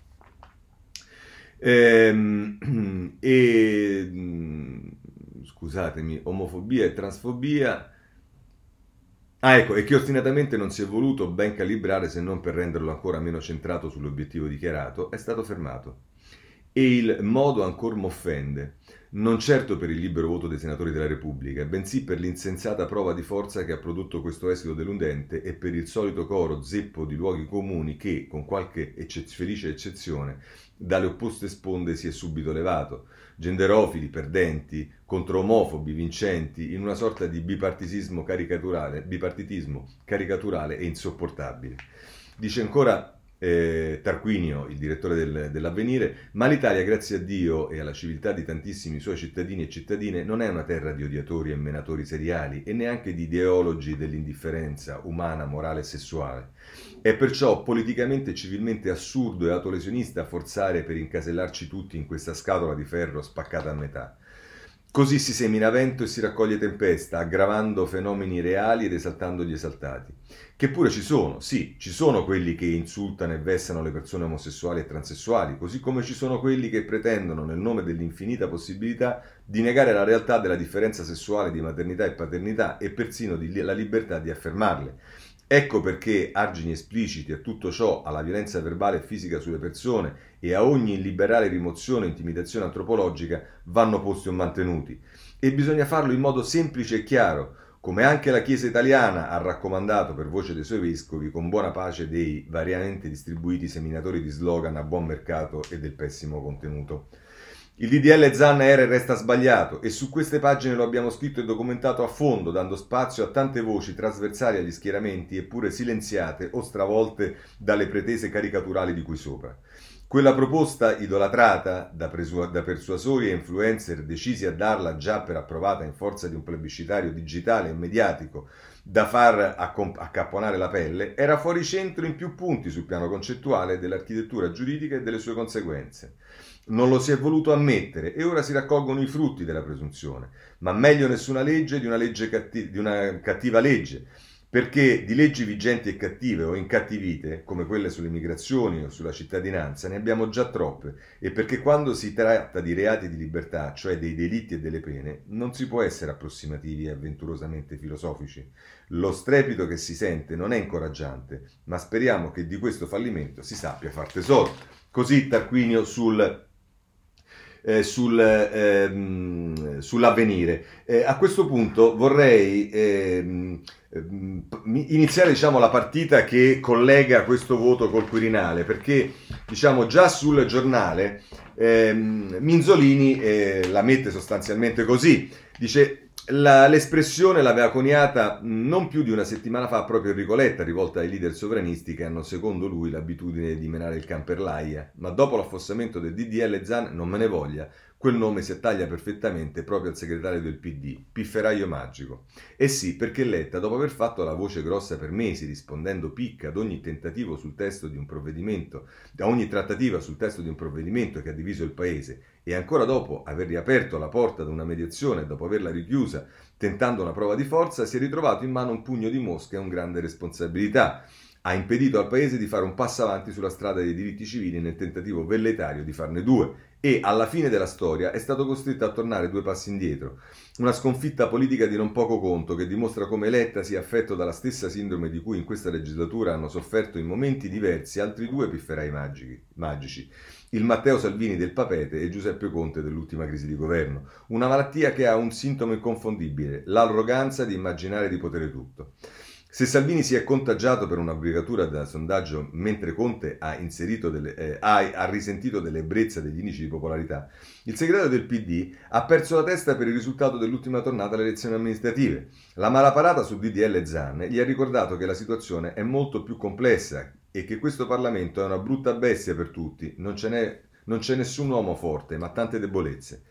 ehm, e scusatemi, omofobia e transfobia Ah, ecco, e che ostinatamente non si è voluto ben calibrare se non per renderlo ancora meno centrato sull'obiettivo dichiarato, è stato fermato. E il modo ancora m'offende, non certo per il libero voto dei senatori della Repubblica, bensì per l'insensata prova di forza che ha prodotto questo esito deludente e per il solito coro zeppo di luoghi comuni che, con qualche eccez- felice eccezione, dalle opposte sponde si è subito levato genderofili perdenti contro omofobi vincenti in una sorta di bipartitismo caricaturale, bipartitismo caricaturale e insopportabile. Dice ancora eh, Tarquinio, il direttore del, dell'Avvenire, ma l'Italia, grazie a Dio e alla civiltà di tantissimi suoi cittadini e cittadine, non è una terra di odiatori e menatori seriali e neanche di ideologi dell'indifferenza umana, morale e sessuale. È perciò politicamente e civilmente assurdo e autolesionista forzare per incasellarci tutti in questa scatola di ferro spaccata a metà. Così si semina vento e si raccoglie tempesta, aggravando fenomeni reali ed esaltando gli esaltati. Che pure ci sono, sì, ci sono quelli che insultano e vessano le persone omosessuali e transessuali, così come ci sono quelli che pretendono, nel nome dell'infinita possibilità, di negare la realtà della differenza sessuale di maternità e paternità e persino di, la libertà di affermarle. Ecco perché argini espliciti a tutto ciò, alla violenza verbale e fisica sulle persone e a ogni illiberale rimozione e intimidazione antropologica vanno posti o mantenuti. E bisogna farlo in modo semplice e chiaro, come anche la Chiesa italiana ha raccomandato per voce dei suoi vescovi, con buona pace dei variamente distribuiti seminatori di slogan a buon mercato e del pessimo contenuto. Il DDL Zan era e resta sbagliato e su queste pagine lo abbiamo scritto e documentato a fondo, dando spazio a tante voci trasversali agli schieramenti eppure silenziate o stravolte dalle pretese caricaturali di cui sopra. Quella proposta idolatrata da, presu- da, persuasori e influencer decisi a darla già per approvata in forza di un plebiscitario digitale e mediatico da far accomp- accapponare la pelle, era fuori centro in più punti sul piano concettuale dell'architettura giuridica e delle sue conseguenze. Non lo si è voluto ammettere e ora si raccolgono i frutti della presunzione. Ma meglio nessuna legge di una, legge catti- di una cattiva legge, perché di leggi vigenti e cattive o incattivite, come quelle sulle migrazioni o sulla cittadinanza, ne abbiamo già troppe e perché quando si tratta di reati di libertà, cioè dei delitti e delle pene, non si può essere approssimativi e avventurosamente filosofici. Lo strepito che si sente non è incoraggiante, ma speriamo che di questo fallimento si sappia far tesoro. Così Tarquinio sul eh, sul, ehm, sull'avvenire. Eh, a questo punto vorrei ehm, iniziare diciamo, la partita che collega questo voto col Quirinale, perché diciamo, già sul giornale ehm, Minzolini eh, la mette sostanzialmente così, dice la, l'espressione l'aveva coniata non più di una settimana fa proprio Enrico Letta, rivolta ai leader sovranisti che hanno secondo lui l'abitudine di menare il camperlaia, ma dopo l'affossamento del DDL Zan non me ne voglia, Quel nome si attaglia perfettamente proprio al segretario del PD, Pifferaio Magico. E sì, perché Letta, dopo aver fatto la voce grossa per mesi, rispondendo picca ad ogni tentativo sul testo di un provvedimento, a ogni trattativa sul testo di un provvedimento che ha diviso il paese, e ancora dopo aver riaperto la porta ad una mediazione, dopo averla richiusa, tentando una prova di forza, si è ritrovato in mano un pugno di mosche e un grande responsabilità ha impedito al Paese di fare un passo avanti sulla strada dei diritti civili nel tentativo velletario di farne due e alla fine della storia è stato costretto a tornare due passi indietro. Una sconfitta politica di non poco conto che dimostra come Letta sia affetto dalla stessa sindrome di cui in questa legislatura hanno sofferto in momenti diversi altri due pifferai magici. Il Matteo Salvini del Papete e Giuseppe Conte dell'ultima crisi di governo. Una malattia che ha un sintomo inconfondibile, l'arroganza di immaginare di potere tutto. Se Salvini si è contagiato per una brigatura da sondaggio mentre Conte ha, delle, eh, ha, ha risentito dell'ebbrezza degli indici di popolarità, il segretario del PD ha perso la testa per il risultato dell'ultima tornata alle elezioni amministrative. La malaparata su DDL Zan gli ha ricordato che la situazione è molto più complessa e che questo Parlamento è una brutta bestia per tutti, non, non c'è nessun uomo forte, ma tante debolezze.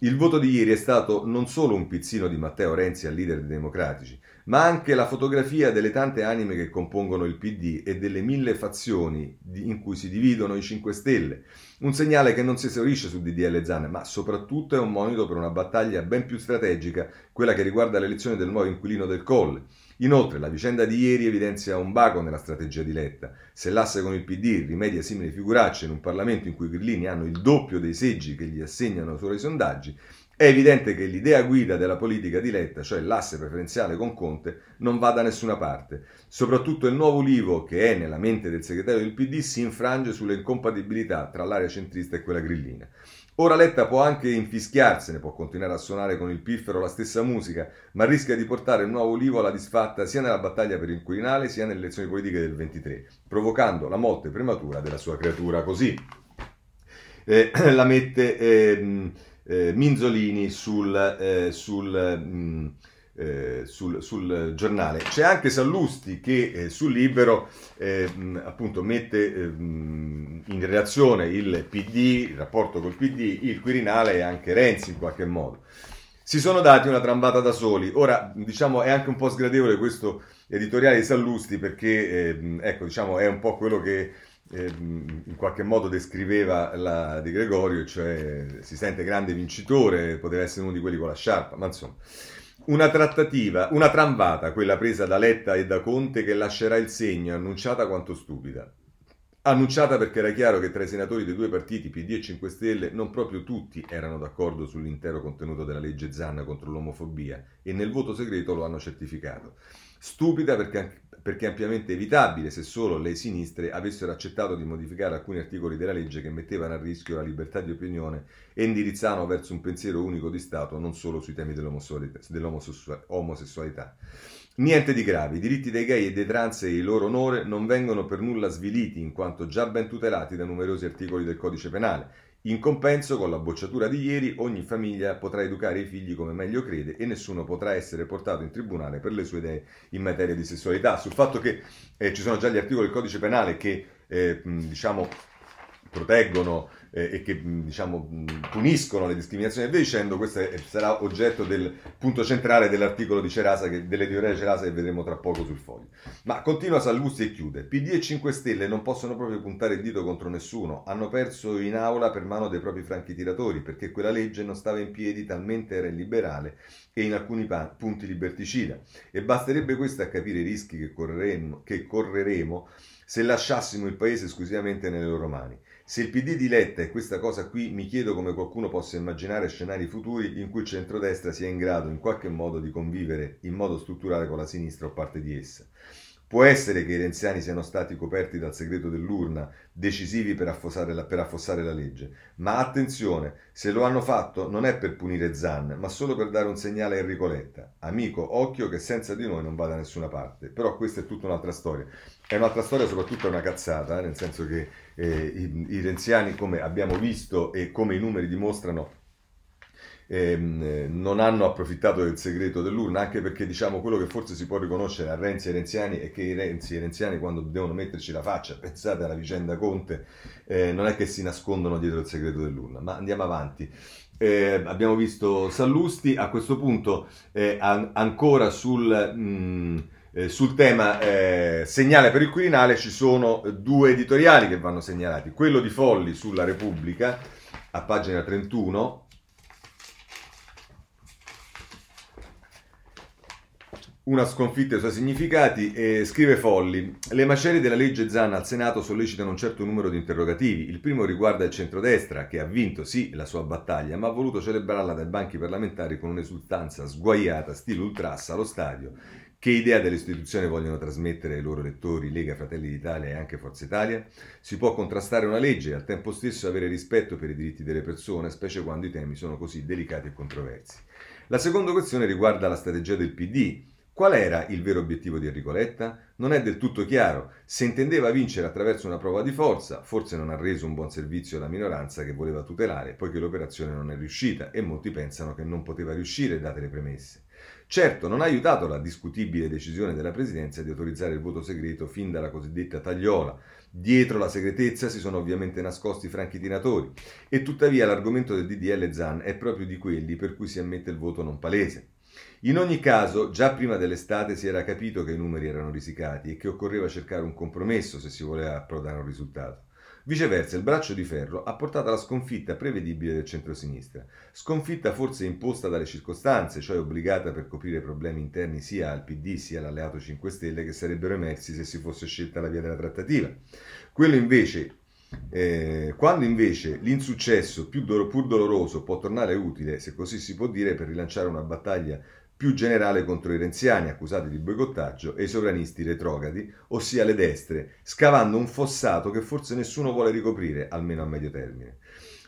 Il voto di ieri è stato non solo un pizzino di Matteo Renzi al leader dei democratici, ma anche la fotografia delle tante anime che compongono il PD e delle mille fazioni in cui si dividono i 5 Stelle. Un segnale che non si esaurisce su DDL Zan, ma soprattutto è un monito per una battaglia ben più strategica, quella che riguarda l'elezione del nuovo inquilino del Colle. Inoltre, la vicenda di ieri evidenzia un baco nella strategia di Letta. Se l'asse con il PD rimedia simili figuracce in un Parlamento in cui i grillini hanno il doppio dei seggi che gli assegnano solo i sondaggi, è evidente che l'idea guida della politica di Letta, cioè l'asse preferenziale con Conte, non va da nessuna parte. Soprattutto il nuovo Livo, che è nella mente del segretario del PD, si infrange sulle incompatibilità tra l'area centrista e quella grillina. Ora Letta può anche infischiarsene, può continuare a suonare con il piffero la stessa musica, ma rischia di portare il nuovo Livo alla disfatta sia nella battaglia per il Quirinale sia nelle elezioni politiche del 23, provocando la morte prematura della sua creatura. Così eh, la mette... Eh, eh, Minzolini sul, eh, sul, mh, mm, eh, sul, sul, giornale. C'è anche Sallusti che eh, sul Libero eh, mh, appunto mette mh, mm, in relazione il PD, il rapporto col PD, il Quirinale e anche Renzi in qualche modo. Si sono dati una trambata da soli. Ora, diciamo, è anche un po' sgradevole questo editoriale di Sallusti perché, ecco, diciamo, è un po' quello che eh, in qualche modo descriveva la di Gregorio, cioè si sente grande vincitore, poteva essere uno di quelli con la sciarpa, ma insomma. Una trattativa, una tramvata, quella presa da Letta e da Conte, che lascerà il segno, annunciata quanto stupida. Annunciata perché era chiaro che tra i senatori dei due partiti, PD e 5 Stelle, non proprio tutti erano d'accordo sull'intero contenuto della legge Zanna contro l'omofobia e nel voto segreto lo hanno certificato. Stupida perché, perché ampiamente evitabile se solo le sinistre avessero accettato di modificare alcuni articoli della legge che mettevano a rischio la libertà di opinione e indirizzavano verso un pensiero unico di Stato non solo sui temi dell'omosessualità. Niente di grave, i diritti dei gay e dei trans e il loro onore non vengono per nulla sviliti in quanto già ben tutelati da numerosi articoli del codice penale. In compenso, con la bocciatura di ieri, ogni famiglia potrà educare i figli come meglio crede e nessuno potrà essere portato in tribunale per le sue idee in materia di sessualità. Sul fatto che eh, ci sono già gli articoli del codice penale che eh, diciamo, proteggono eh, e che diciamo, puniscono le discriminazioni e via dicendo, questo è, sarà oggetto del punto centrale dell'articolo di Cerasa, che, delle teorie di Cerasa che vedremo tra poco sul foglio. Ma continua Sallusti e chiude. PD e 5 Stelle non possono proprio puntare il dito contro nessuno, hanno perso in aula per mano dei propri franchi tiratori, perché quella legge non stava in piedi, talmente era illiberale e in alcuni punti liberticida. E basterebbe questo a capire i rischi che correremo, che correremo se lasciassimo il paese esclusivamente nelle loro mani. Se il PD di Letta è questa cosa qui, mi chiedo come qualcuno possa immaginare scenari futuri in cui il centrodestra sia in grado in qualche modo di convivere in modo strutturale con la sinistra o parte di essa. Può essere che i renziani siano stati coperti dal segreto dell'urna, decisivi per affossare, la, per affossare, la, legge, ma attenzione, se lo hanno fatto non è per punire Zan, ma solo per dare un segnale a Enrico Letta. Amico, occhio che senza di noi non va da nessuna parte. Però questa è tutta un'altra storia. È un'altra storia, soprattutto è una cazzata, eh, nel senso che eh, i, i renziani, come abbiamo visto e come i numeri dimostrano, ehm, non hanno approfittato del segreto dell'urna, anche perché diciamo quello che forse si può riconoscere a Renzi e Renziani è che i Renzi e Renziani quando devono metterci la faccia, pensate alla vicenda Conte, eh, non è che si nascondono dietro il segreto dell'urna, ma andiamo avanti. Eh, abbiamo visto Sallusti, a questo punto eh, an- ancora sul... Mh, mm, eh, sul tema eh, segnale per il Quirinale ci sono due editoriali che vanno segnalati. Quello di Folli sulla Repubblica, a pagina 31, Una sconfitta e i suoi significati, e scrive Folli. Le macerie della legge Zan al Senato sollecitano un certo numero di interrogativi. Il primo riguarda il centrodestra, che ha vinto sì la sua battaglia, ma ha voluto celebrarla dai banchi parlamentari con un'esultanza sguaiata, stile ultrassa allo stadio. Che idea dell'istituzione vogliono trasmettere ai loro lettori Lega, Fratelli d'Italia e anche Forza Italia? Si può contrastare una legge e al tempo stesso avere rispetto per i diritti delle persone, specie quando i temi sono così delicati e controversi. La seconda questione riguarda la strategia del PD Qual era il vero obiettivo di Enrico Letta? Non è del tutto chiaro. Se intendeva vincere attraverso una prova di forza, forse non ha reso un buon servizio alla minoranza che voleva tutelare, poiché l'operazione non è riuscita e molti pensano che non poteva riuscire date le premesse. Certo, non ha aiutato la discutibile decisione della Presidenza di autorizzare il voto segreto fin dalla cosiddetta tagliola. Dietro la segretezza si sono ovviamente nascosti i franchi tiratori e tuttavia l'argomento del DDL Zan è proprio di quelli per cui si ammette il voto non palese. In ogni caso, già prima dell'estate si era capito che i numeri erano risicati e che occorreva cercare un compromesso se si voleva approdare a un risultato. Viceversa, il braccio di ferro ha portato alla sconfitta prevedibile del centrosinistra, sconfitta forse imposta dalle circostanze, cioè obbligata per coprire problemi interni sia al PD sia all'alleato 5 Stelle che sarebbero emersi se si fosse scelta la via della trattativa. Quello invece eh, quando invece l'insuccesso pur doloroso può tornare utile, se così si può dire, per rilanciare una battaglia più generale contro i renziani accusati di boicottaggio e i sovranisti retrogradi, ossia le destre, scavando un fossato che forse nessuno vuole ricoprire, almeno a medio termine.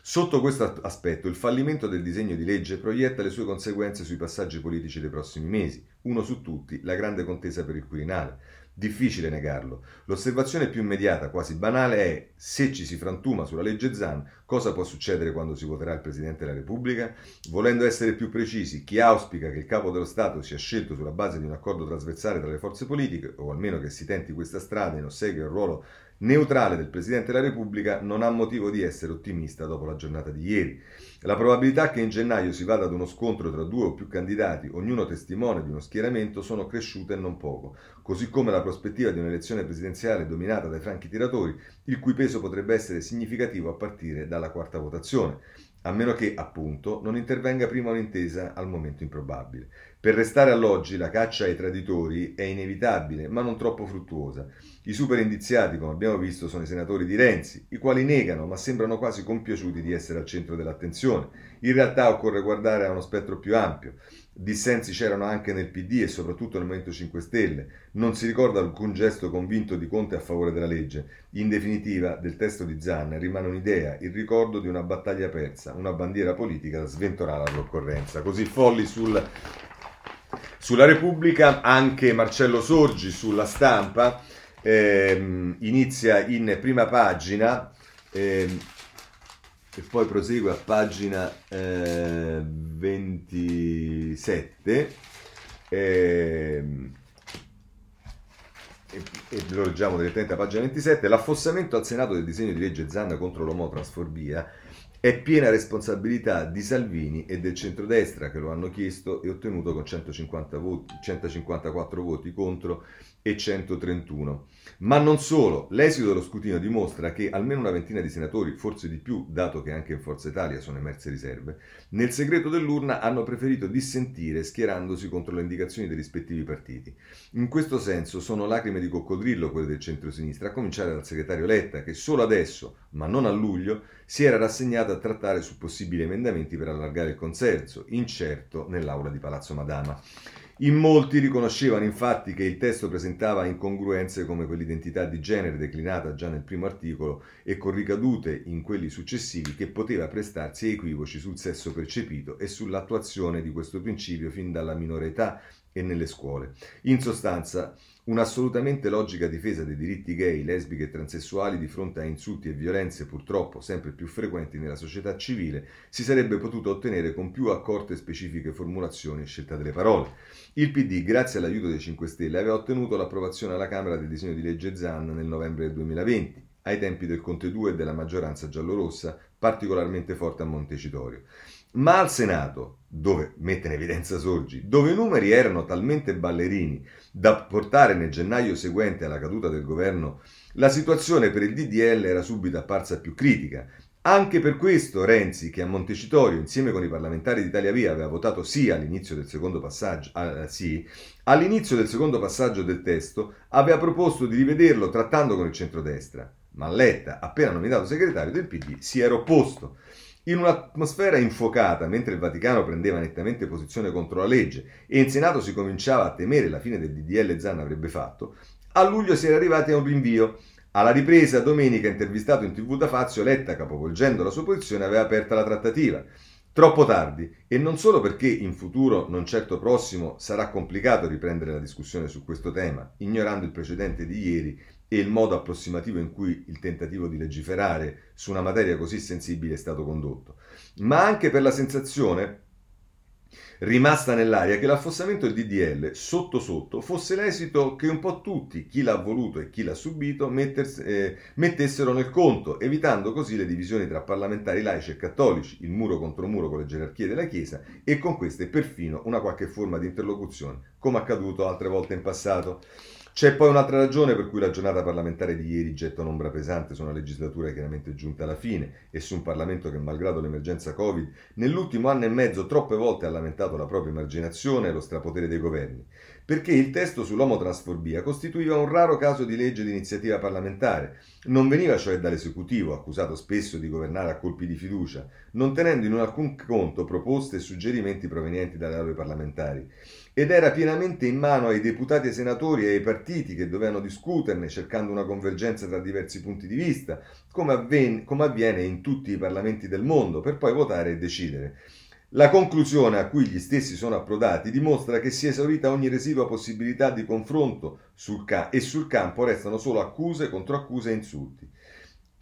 Sotto questo aspetto, il fallimento del disegno di legge proietta le sue conseguenze sui passaggi politici dei prossimi mesi, uno su tutti, la grande contesa per il Quirinale, Difficile negarlo. L'osservazione più immediata, quasi banale, è se ci si frantuma sulla legge Zan, cosa può succedere quando si voterà il Presidente della Repubblica? Volendo essere più precisi, chi auspica che il capo dello Stato sia scelto sulla base di un accordo trasversale tra le forze politiche, o almeno che si tenti questa strada in ossequio al ruolo neutrale del Presidente della Repubblica non ha motivo di essere ottimista dopo la giornata di ieri. La probabilità che in gennaio si vada ad uno scontro tra due o più candidati, ognuno testimone di uno schieramento, sono cresciute non poco, così come la prospettiva di un'elezione presidenziale dominata dai franchi tiratori, il cui peso potrebbe essere significativo a partire dalla quarta votazione a meno che, appunto, non intervenga prima un'intesa al momento improbabile. Per restare all'oggi la caccia ai traditori è inevitabile, ma non troppo fruttuosa. I super indiziati, come abbiamo visto, sono i senatori di Renzi, i quali negano, ma sembrano quasi compiaciuti di essere al centro dell'attenzione. In realtà occorre guardare a uno spettro più ampio. Dissensi c'erano anche nel PD e soprattutto nel Movimento 5 Stelle. Non si ricorda alcun gesto convinto di Conte a favore della legge. In definitiva, del testo di Zanna rimane un'idea, il ricordo di una battaglia persa, una bandiera politica da sventolare all'occorrenza. Così folli sul, sulla Repubblica, anche Marcello Sorgi sulla stampa ehm, inizia in prima pagina. Ehm, e poi prosegue a pagina eh, 27 eh, e, lo leggiamo direttamente a pagina 27 l'affossamento al Senato del disegno di legge Zanna contro l'omotransfobia è piena responsabilità di Salvini e del centrodestra che lo hanno chiesto e ottenuto con 150 voti, 154 voti contro e 131. Ma non solo, l'esito dello scrutinio dimostra che almeno una ventina di senatori, forse di più, dato che anche in Forza Italia sono emerse riserve, nel segreto dell'urna hanno preferito dissentire schierandosi contro le indicazioni dei rispettivi partiti. In questo senso sono lacrime di coccodrillo quelle del centro-sinistra, a cominciare dal segretario Letta, che solo adesso, ma non a luglio, si era rassegnato a trattare su possibili emendamenti per allargare il consenso, incerto nell'aula di Palazzo Madama. In molti riconoscevano infatti che il testo presentava incongruenze come quell'identità di genere declinata già nel primo articolo e con ricadute in quelli successivi che poteva prestarsi a equivoci sul sesso percepito e sull'attuazione di questo principio fin dalla minore età e nelle scuole. In sostanza, Un'assolutamente logica difesa dei diritti gay, lesbiche e transessuali di fronte a insulti e violenze purtroppo sempre più frequenti nella società civile si sarebbe potuta ottenere con più accorte e specifiche formulazioni e scelta delle parole. Il PD, grazie all'aiuto dei 5 Stelle, aveva ottenuto l'approvazione alla Camera del disegno di legge ZAN nel novembre del 2020, ai tempi del Conte 2 e della maggioranza giallorossa, particolarmente forte a Montecitorio. Ma al Senato, dove mette in evidenza Sorgi, dove i numeri erano talmente ballerini da portare nel gennaio seguente alla caduta del governo, la situazione per il DDL era subito apparsa più critica. Anche per questo Renzi, che a Montecitorio insieme con i parlamentari d'Italia Via aveva votato sì all'inizio del secondo passaggio, ah, sì, all'inizio del secondo passaggio del testo aveva proposto di rivederlo trattando con il centrodestra. Ma Letta, appena nominato segretario del PD, si era opposto. In un'atmosfera infuocata, mentre il Vaticano prendeva nettamente posizione contro la legge e in Senato si cominciava a temere la fine del DDL Zan avrebbe fatto, a luglio si era arrivati a un rinvio. Alla ripresa, domenica, intervistato in tv da Fazio, Letta, capovolgendo la sua posizione, aveva aperta la trattativa. Troppo tardi, e non solo perché in futuro, non certo prossimo, sarà complicato riprendere la discussione su questo tema, ignorando il precedente di ieri e il modo approssimativo in cui il tentativo di legiferare su una materia così sensibile è stato condotto, ma anche per la sensazione rimasta nell'aria che l'affossamento del DDL sotto sotto fosse l'esito che un po' tutti, chi l'ha voluto e chi l'ha subito, eh, mettessero nel conto, evitando così le divisioni tra parlamentari laici e cattolici, il muro contro muro con le gerarchie della Chiesa e con queste perfino una qualche forma di interlocuzione, come accaduto altre volte in passato. C'è poi un'altra ragione per cui la giornata parlamentare di ieri getta un'ombra pesante su una legislatura chiaramente giunta alla fine e su un Parlamento che, malgrado l'emergenza Covid, nell'ultimo anno e mezzo troppe volte ha lamentato la propria emarginazione e lo strapotere dei governi. Perché il testo sull'omotransfobia costituiva un raro caso di legge di iniziativa parlamentare. Non veniva cioè dall'esecutivo, accusato spesso di governare a colpi di fiducia, non tenendo in alcun conto proposte e suggerimenti provenienti dalle aule parlamentari ed era pienamente in mano ai deputati e senatori e ai partiti che dovevano discuterne cercando una convergenza tra diversi punti di vista, come, avven- come avviene in tutti i parlamenti del mondo, per poi votare e decidere. La conclusione a cui gli stessi sono approdati dimostra che si è esaurita ogni residua possibilità di confronto sul ca- e sul campo restano solo accuse, controaccuse e insulti.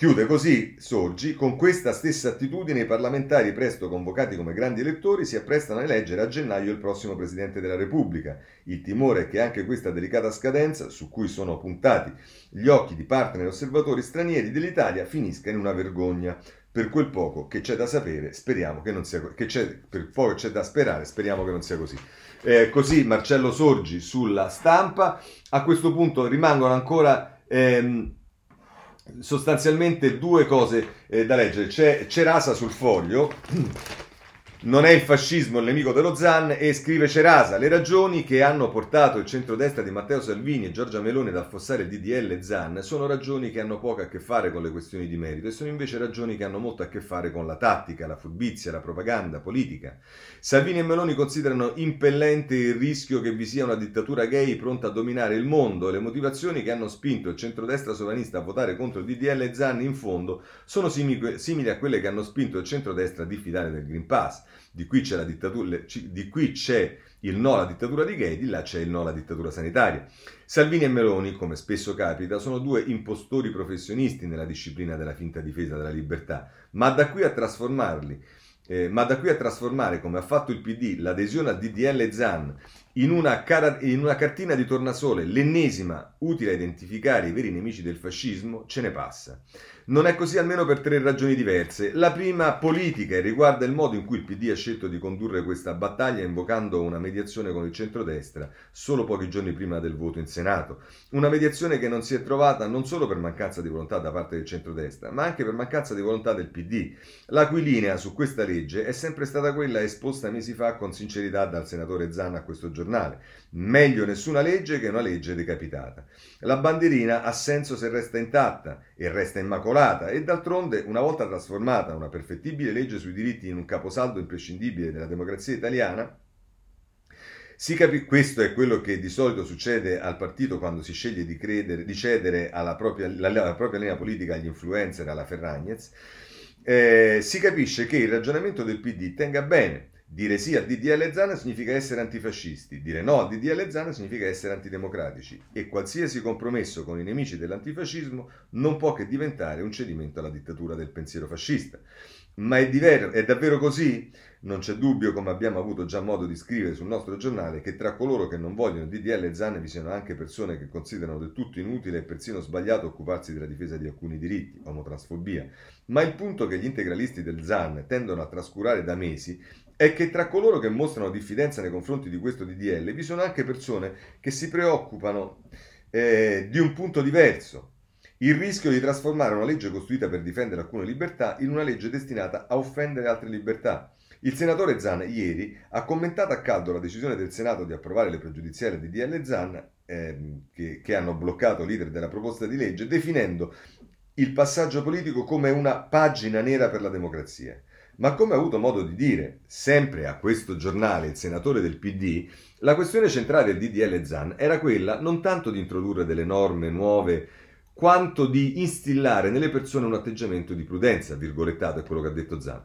Chiude così Sorgi, con questa stessa attitudine i parlamentari presto convocati come grandi elettori si apprestano a eleggere a gennaio il prossimo Presidente della Repubblica. Il timore è che anche questa delicata scadenza, su cui sono puntati gli occhi di partner e osservatori stranieri dell'Italia, finisca in una vergogna. Per quel poco che c'è da sapere, speriamo che non sia così. Per poco c'è da sperare, speriamo che non sia così. Eh, così Marcello Sorgi sulla stampa. A questo punto rimangono ancora... Ehm, sostanzialmente due cose eh, da leggere. C'è Cerasa sul foglio non è il fascismo il nemico dello Zan e scrive Cerasa le ragioni che hanno portato il centrodestra di Matteo Salvini e Giorgia Meloni ad affossare il DDL Zan sono ragioni che hanno poco a che fare con le questioni di merito e sono invece ragioni che hanno molto a che fare con la tattica, la furbizia, la propaganda politica. Salvini e Meloni considerano impellente il rischio che vi sia una dittatura gay pronta a dominare il mondo e le motivazioni che hanno spinto il centrodestra sovranista a votare contro il DDL Zan in fondo sono simili a quelle che hanno spinto il centrodestra a diffidare del Green Pass. Di qui c'è, dittatura, di qui c'è il no alla dittatura di gay, di là c'è il no alla dittatura sanitaria. Salvini e Meloni, come spesso capita, sono due impostori professionisti nella disciplina della finta difesa della libertà, ma da qui a trasformarli eh, ma da qui a trasformare, come ha fatto il PD, l'adesione al DDL ZAN in una, cara- in una cartina di tornasole, l'ennesima utile a identificare i veri nemici del fascismo, ce ne passa. Non è così almeno per tre ragioni diverse. La prima politica riguarda il modo in cui il PD ha scelto di condurre questa battaglia invocando una mediazione con il centrodestra solo pochi giorni prima del voto in Senato. Una mediazione che non si è trovata non solo per mancanza di volontà da parte del centrodestra, ma anche per mancanza di volontà del PD, la cui linea su questa legge è sempre stata quella esposta mesi fa con sincerità dal senatore Zanna a questo giornale. Meglio nessuna legge che una legge decapitata. La bandierina ha senso se resta intatta e resta immacolata e d'altronde, una volta trasformata una perfettibile legge sui diritti in un caposaldo imprescindibile della democrazia italiana, capi- questo è quello che di solito succede al partito quando si sceglie di, credere, di cedere alla propria, la, la propria, linea politica agli influencer, alla Ferragnez, eh, si capisce che il ragionamento del PD tenga bene Dire sì a DDL Zana significa essere antifascisti, dire no a DDL Zana significa essere antidemocratici e qualsiasi compromesso con i nemici dell'antifascismo non può che diventare un cedimento alla dittatura del pensiero fascista. Ma è, diver- è davvero così? Non c'è dubbio, come abbiamo avuto già modo di scrivere sul nostro giornale, che tra coloro che non vogliono DDL Zan vi siano anche persone che considerano del tutto inutile e persino sbagliato occuparsi della difesa di alcuni diritti, omotransfobia. Ma il punto che gli integralisti del Zan tendono a trascurare da mesi è che tra coloro che mostrano diffidenza nei confronti di questo DDL vi sono anche persone che si preoccupano eh, di un punto diverso, il rischio di trasformare una legge costruita per difendere alcune libertà in una legge destinata a offendere altre libertà. Il senatore Zan ieri ha commentato a caldo la decisione del Senato di approvare le pregiudiziali di DL Zan eh, che, che hanno bloccato l'iter della proposta di legge, definendo il passaggio politico come una pagina nera per la democrazia. Ma come ha avuto modo di dire, sempre a questo giornale, il senatore del PD, la questione centrale del DDL ZAN era quella non tanto di introdurre delle norme nuove, quanto di instillare nelle persone un atteggiamento di prudenza, virgolettato è quello che ha detto Zan.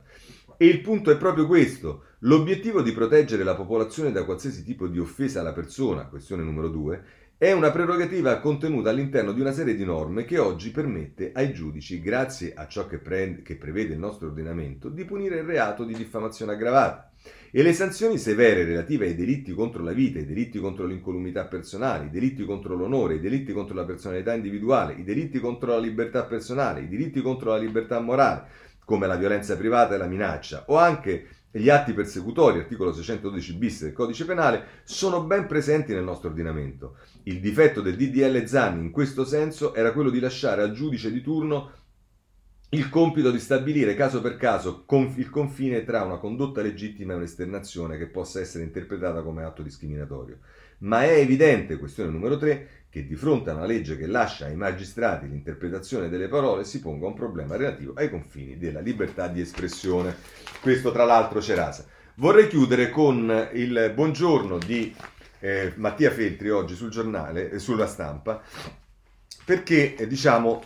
E il punto è proprio questo. L'obiettivo di proteggere la popolazione da qualsiasi tipo di offesa alla persona, questione numero due, è una prerogativa contenuta all'interno di una serie di norme che oggi permette ai giudici, grazie a ciò che, pre- che, prevede il nostro ordinamento, di punire il reato di diffamazione aggravata. E le sanzioni severe relative ai delitti contro la vita, i delitti contro l'incolumità personale, i delitti contro l'onore, i delitti contro la personalità individuale, i delitti contro la libertà personale, i diritti contro la libertà morale, come la violenza privata e la minaccia, o anche gli atti persecutori, articolo 612 bis del codice penale, sono ben presenti nel nostro ordinamento. Il difetto del DDL Zanni in questo senso era quello di lasciare al giudice di turno il compito di stabilire caso per caso conf- il confine tra una condotta legittima e un'esternazione che possa essere interpretata come atto discriminatorio. Ma è evidente, questione numero 3, che di fronte a una legge che lascia ai magistrati l'interpretazione delle parole si ponga un problema relativo ai confini della libertà di espressione. Questo tra l'altro c'è. Vorrei chiudere con il buongiorno di eh, Mattia Feltri oggi sul giornale, eh, sulla stampa, perché eh, diciamo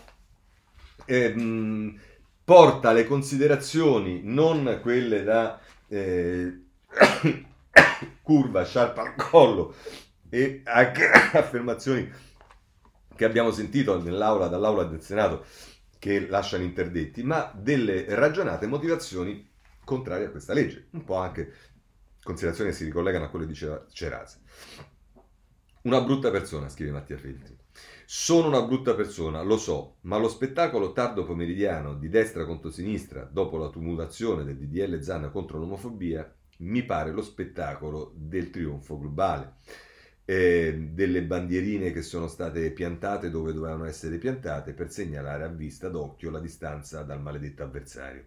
ehm, porta le considerazioni non quelle da eh, curva, sciarpa al collo e anche affermazioni che abbiamo sentito nell'aula, dall'aula del Senato che lasciano interdetti, ma delle ragionate motivazioni contrarie a questa legge. Un po' anche considerazioni che si ricollegano a quello che diceva Cerazzi. Una brutta persona, scrive Mattia Feltri. Sono una brutta persona, lo so, ma lo spettacolo tardo pomeridiano di destra contro sinistra, dopo la tumulazione del DDL Zanna contro l'omofobia, mi pare lo spettacolo del trionfo globale. Eh, delle bandierine che sono state piantate dove dovevano essere piantate per segnalare a vista d'occhio la distanza dal maledetto avversario.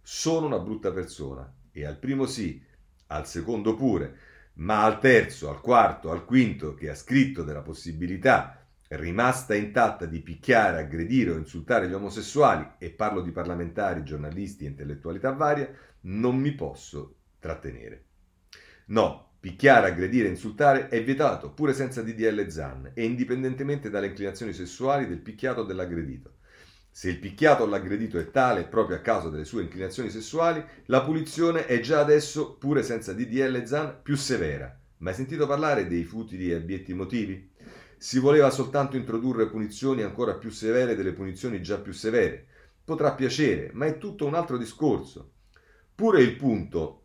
Sono una brutta persona e al primo sì, al secondo pure, ma al terzo, al quarto, al quinto che ha scritto della possibilità rimasta intatta di picchiare, aggredire o insultare gli omosessuali, e parlo di parlamentari, giornalisti e intellettualità varia, non mi posso trattenere. No, picchiare, aggredire insultare è vietato, pure senza DDL ZAN, e indipendentemente dalle inclinazioni sessuali del picchiato o dell'aggredito. Se il picchiato o l'aggredito è tale proprio a causa delle sue inclinazioni sessuali, la punizione è già adesso, pure senza DDL ZAN, più severa. Ma hai sentito parlare dei futili e abietti motivi? Si voleva soltanto introdurre punizioni ancora più severe delle punizioni già più severe. Potrà piacere, ma è tutto un altro discorso. Pure il punto,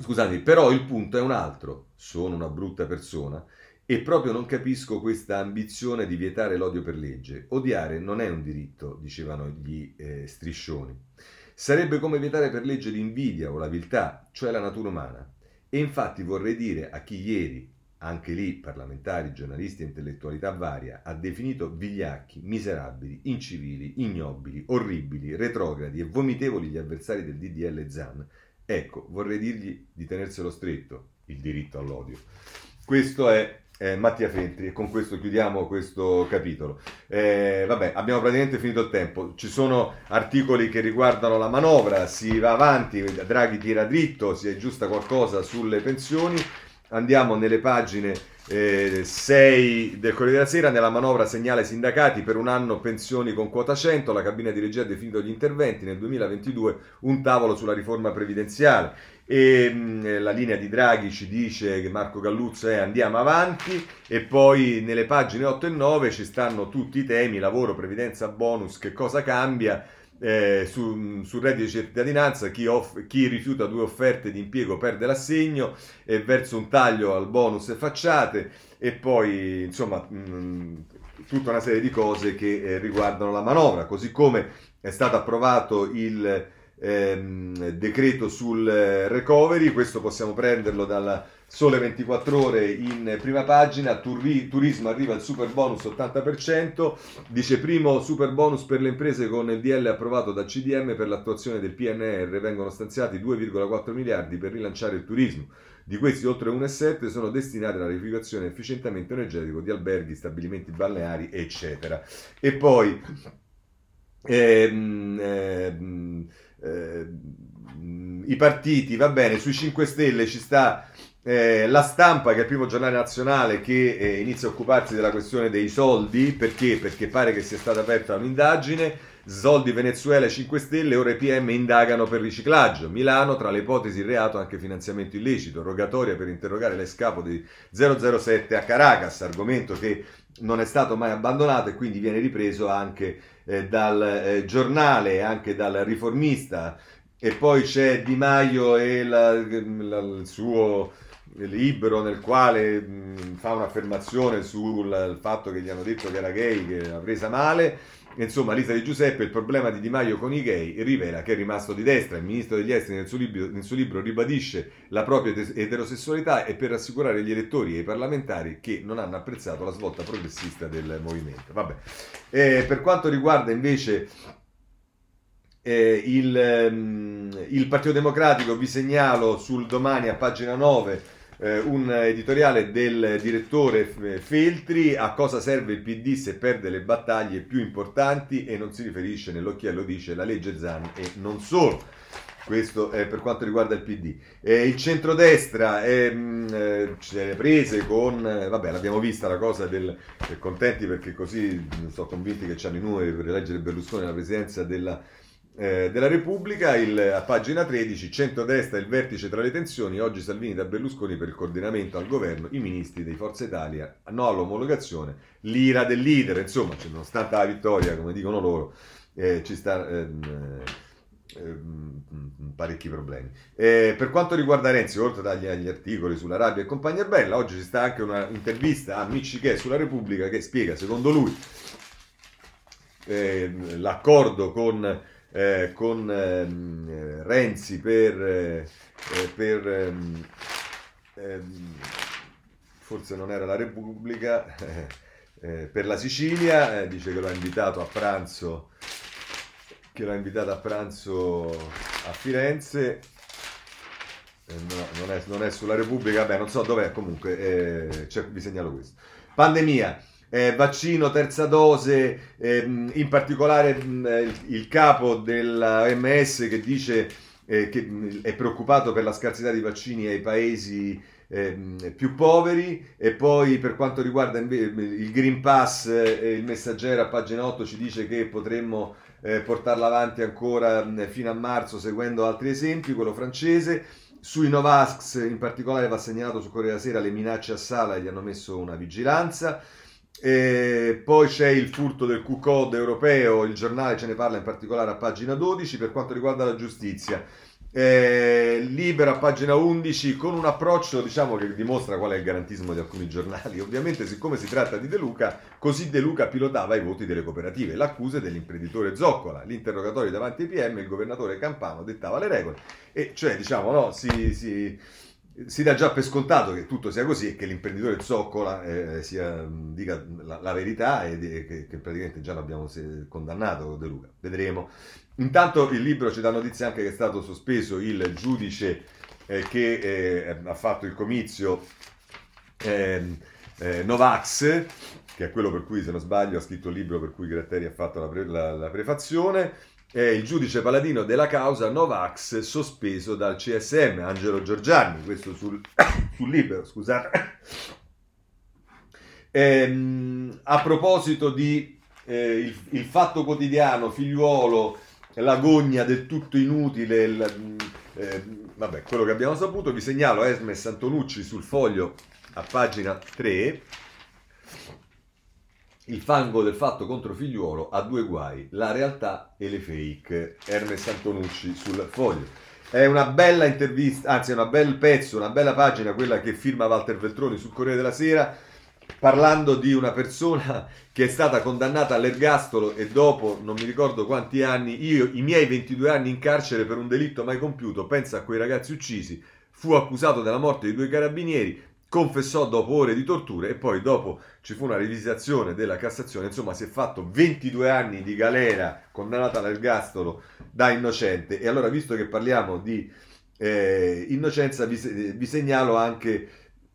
scusate, però il punto è un altro. Sono una brutta persona e proprio non capisco questa ambizione di vietare l'odio per legge. Odiare non è un diritto, dicevano gli eh, striscioni. Sarebbe come vietare per legge l'invidia o la viltà, cioè la natura umana. E infatti vorrei dire a chi ieri, anche lì parlamentari, giornalisti e intellettualità varia, ha definito vigliacchi, miserabili, incivili, ignobili, orribili, retrogradi e vomitevoli gli avversari del DDL ZAN, ecco, vorrei dirgli di tenerselo stretto, il diritto all'odio. Questo è eh, Mattia Feltri e con questo chiudiamo questo capitolo. Eh, vabbè, abbiamo praticamente finito il tempo. Ci sono articoli che riguardano la manovra, si va avanti, Draghi tira dritto, si aggiusta qualcosa sulle pensioni. Andiamo nelle pagine eh, 6 del Corriere della Sera, nella manovra segnale sindacati per un anno pensioni con quota 100, la cabina di regia ha definito gli interventi, nel 2022 un tavolo sulla riforma previdenziale e mh, la linea di Draghi ci dice che Marco Galluzzo è andiamo avanti e poi nelle pagine 8 e 9 ci stanno tutti i temi, lavoro, previdenza, bonus, che cosa cambia. Eh, su, sul reddito di cittadinanza chi, off- chi, rifiuta due offerte di impiego perde l'assegno e verso un taglio al bonus facciate e poi insomma mh, tutta una serie di cose che eh, riguardano la manovra. Così come è stato approvato il ehm, decreto sul eh, recovery, questo possiamo prenderlo dalla Sole 24 ore in prima pagina, Turi- turismo arriva al super bonus 80%, dice primo super bonus per le imprese con il DL approvato da CDM per l'attuazione del PNR, vengono stanziati 2,4 miliardi per rilanciare il turismo. Di questi oltre 1,7 sono destinati alla rificazione e efficientamento energetico di alberghi, stabilimenti balneari, eccetera. E poi ehm, ehm, eh, i partiti, va bene, sui 5 Stelle ci sta eh, la stampa, che è il primo giornale nazionale che eh, inizia a occuparsi della questione dei soldi, perché? Perché pare che sia stata aperta un'indagine, soldi Venezuela 5 Stelle, ora i PM indagano per riciclaggio, Milano tra le ipotesi reato anche finanziamento illecito, rogatoria per interrogare l'escapo di 007 a Caracas, argomento che non è stato mai abbandonato e quindi viene ripreso anche eh, dal eh, giornale anche dal riformista. E poi c'è Di Maio e la, la, il suo libro nel quale mh, fa un'affermazione sul fatto che gli hanno detto che era gay, che l'ha presa male Insomma, Lisa Di Giuseppe, il problema di Di Maio con i gay, rivela che è rimasto di destra. Il ministro degli esteri nel suo libro, nel suo libro ribadisce la propria eterosessualità e per rassicurare gli elettori e i parlamentari che non hanno apprezzato la svolta progressista del movimento. Eh, per quanto riguarda invece eh, il, um, il Partito Democratico, vi segnalo sul domani a pagina 9 eh, un editoriale del direttore Feltri a cosa serve il PD se perde le battaglie più importanti e non si riferisce nell'occhiello dice la legge Zan e non solo. Questo è per quanto riguarda il PD. Eh, il centrodestra è mh, eh, le prese con, eh, vabbè, l'abbiamo vista la cosa del contenti perché così sono convinti che hanno i numeri per eleggere Berlusconi alla presidenza della eh, della Repubblica, il, a pagina 13, centrodestra il vertice tra le tensioni, oggi Salvini da Berlusconi per il coordinamento al governo, i ministri di Forza Italia, no all'omologazione, l'ira del leader, insomma, cioè, nonostante la vittoria, come dicono loro, eh, ci sta... Ehm, ehm, parecchi problemi. Eh, per quanto riguarda Renzi, oltre agli, agli, articoli sulla rabbia e compagnia bella, oggi ci sta anche un'intervista a Michiché sulla Repubblica che spiega, secondo lui, eh, l'accordo con eh, con ehm, Renzi per, eh, per ehm, ehm, forse non era la Repubblica, eh, per la Sicilia, eh, dice che l'ha invitato a pranzo, che l'ha invitato a pranzo a Firenze. Eh, no, non, è, non, è, sulla Repubblica, vabbè, non so dov'è, comunque, cioè, vi segnalo questo. Pandemia eh, vaccino terza dose, ehm, in particolare mh, il, il, capo dell'OMS che dice eh, che mh, è preoccupato per la scarsità di vaccini ai paesi ehm, più poveri e poi per quanto riguarda il Green Pass, eh, il messaggero a pagina 8 ci dice che potremmo eh, portarla avanti ancora mh, fino a marzo seguendo altri esempi, quello francese. Sui Novax in particolare va segnalato su Corriere della Sera le minacce a Sala e gli hanno messo una vigilanza. E poi c'è il furto del Q-Code europeo, il giornale ce ne parla in particolare a pagina 12 per quanto riguarda la giustizia. Eh, libero a pagina 11 con un approccio diciamo che dimostra qual è il garantismo di alcuni giornali. Ovviamente siccome si tratta di De Luca così De Luca pilotava i voti delle cooperative l'accusa dell'imprenditore Zoccola. L'interrogatorio davanti ai PM il governatore Campano dettava le regole. E cioè diciamo no si, si si dà già per scontato che tutto sia così e che l'imprenditore zoccola eh, sia, dica la, la verità e che, che, praticamente già l'abbiamo condannato De Luca. Vedremo. Intanto il libro ci dà notizia anche che è stato sospeso il giudice eh, che eh, ha fatto il comizio ehm, eh, Novax, che è quello per cui, se non sbaglio, ha scritto il libro per cui Gratteri ha fatto la, pre, la, la prefazione è il giudice paladino della causa Novax sospeso dal CSM, Angelo Giorgiani, questo sul, sul libro, scusate. Ehm, a proposito di eh, il, il, fatto quotidiano, figliuolo, l'agonia del tutto inutile, il, eh, vabbè, quello che abbiamo saputo, vi segnalo Esmes Antonucci sul foglio a pagina 3 il fango del fatto contro figliuolo ha due guai, la realtà e le fake. Ernest Antonucci sul foglio. È una bella intervista, anzi è un bel pezzo, una bella pagina quella che firma Walter Veltroni sul Corriere della Sera parlando di una persona che è stata condannata all'ergastolo e dopo non mi ricordo quanti anni, io i miei 22 anni in carcere per un delitto mai compiuto, pensa a quei ragazzi uccisi, fu accusato della morte di due carabinieri, confessò dopo ore di torture e poi dopo ci fu una rivisitazione della Cassazione, insomma si è fatto 22 anni di galera condannata all'ergastolo da innocente e allora visto che parliamo di eh, innocenza vi, vi, segnalo anche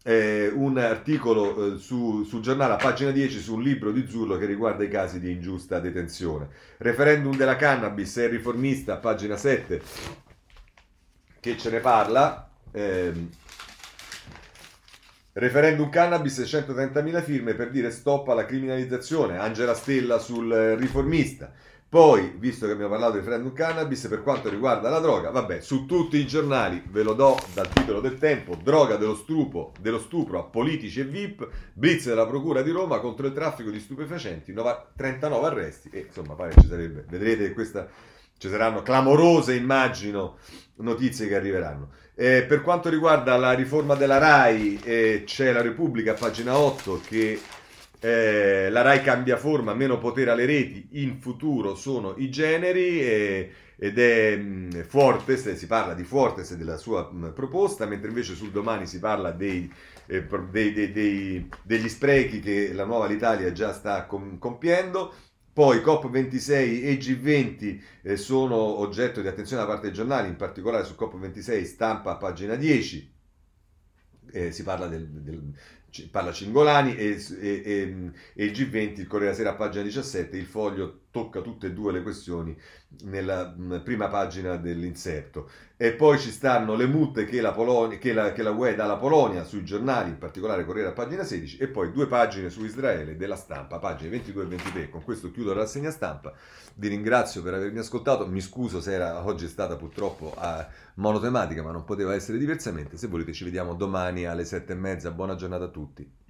eh, un articolo eh, su, sul giornale a pagina 10 su un libro di Zullo che riguarda i casi di ingiusta detenzione. Referendum della cannabis è riformista, pagina 7, che ce ne parla. Ehm, Referendum cannabis 130.000 firme per dire stop alla criminalizzazione. Angela Stella sul riformista. Poi, visto che abbiamo parlato di referendum cannabis, per quanto riguarda la droga, vabbè, su tutti i giornali ve lo do dal titolo del tempo, droga dello, strupo, dello stupro a politici e VIP, blitz della Procura di Roma contro il traffico di stupefacenti, 39 arresti e insomma pare ci sarebbe, vedrete questa, ci saranno clamorose immagino notizie che arriveranno. Eh, per quanto riguarda la riforma della RAI, eh, c'è la Repubblica, pagina 8, che eh, la RAI cambia forma, meno potere alle reti, in futuro sono i generi ed è mh, mm, Fortes, si parla di Fortes e della sua mh, proposta, mentre invece sul domani si parla dei, eh, dei, dei, degli sprechi che la nuova Italia già sta com- compiendo. Poi COP26 e G20 eh, sono oggetto di attenzione da parte dei giornali, in particolare su COP26 stampa pagina 10, eh, si parla del, del parla Cingolani e, e, e, e, il G20, il Corriere Sera pagina 17, il foglio tocca tutte e due le questioni nella prima pagina dell'inserto. E poi ci stanno le multe che la, Polonia, che la, che la UE dà alla Polonia sui giornali, in particolare Corriere a pagina 16, e poi due pagine su Israele della stampa, pagine 22 e 23. Con questo chiudo la rassegna stampa. Vi ringrazio per avermi ascoltato. Mi scuso se era, oggi è stata purtroppo a monotematica, ma non poteva essere diversamente. Se volete ci vediamo domani alle sette e mezza. Buona giornata a tutti.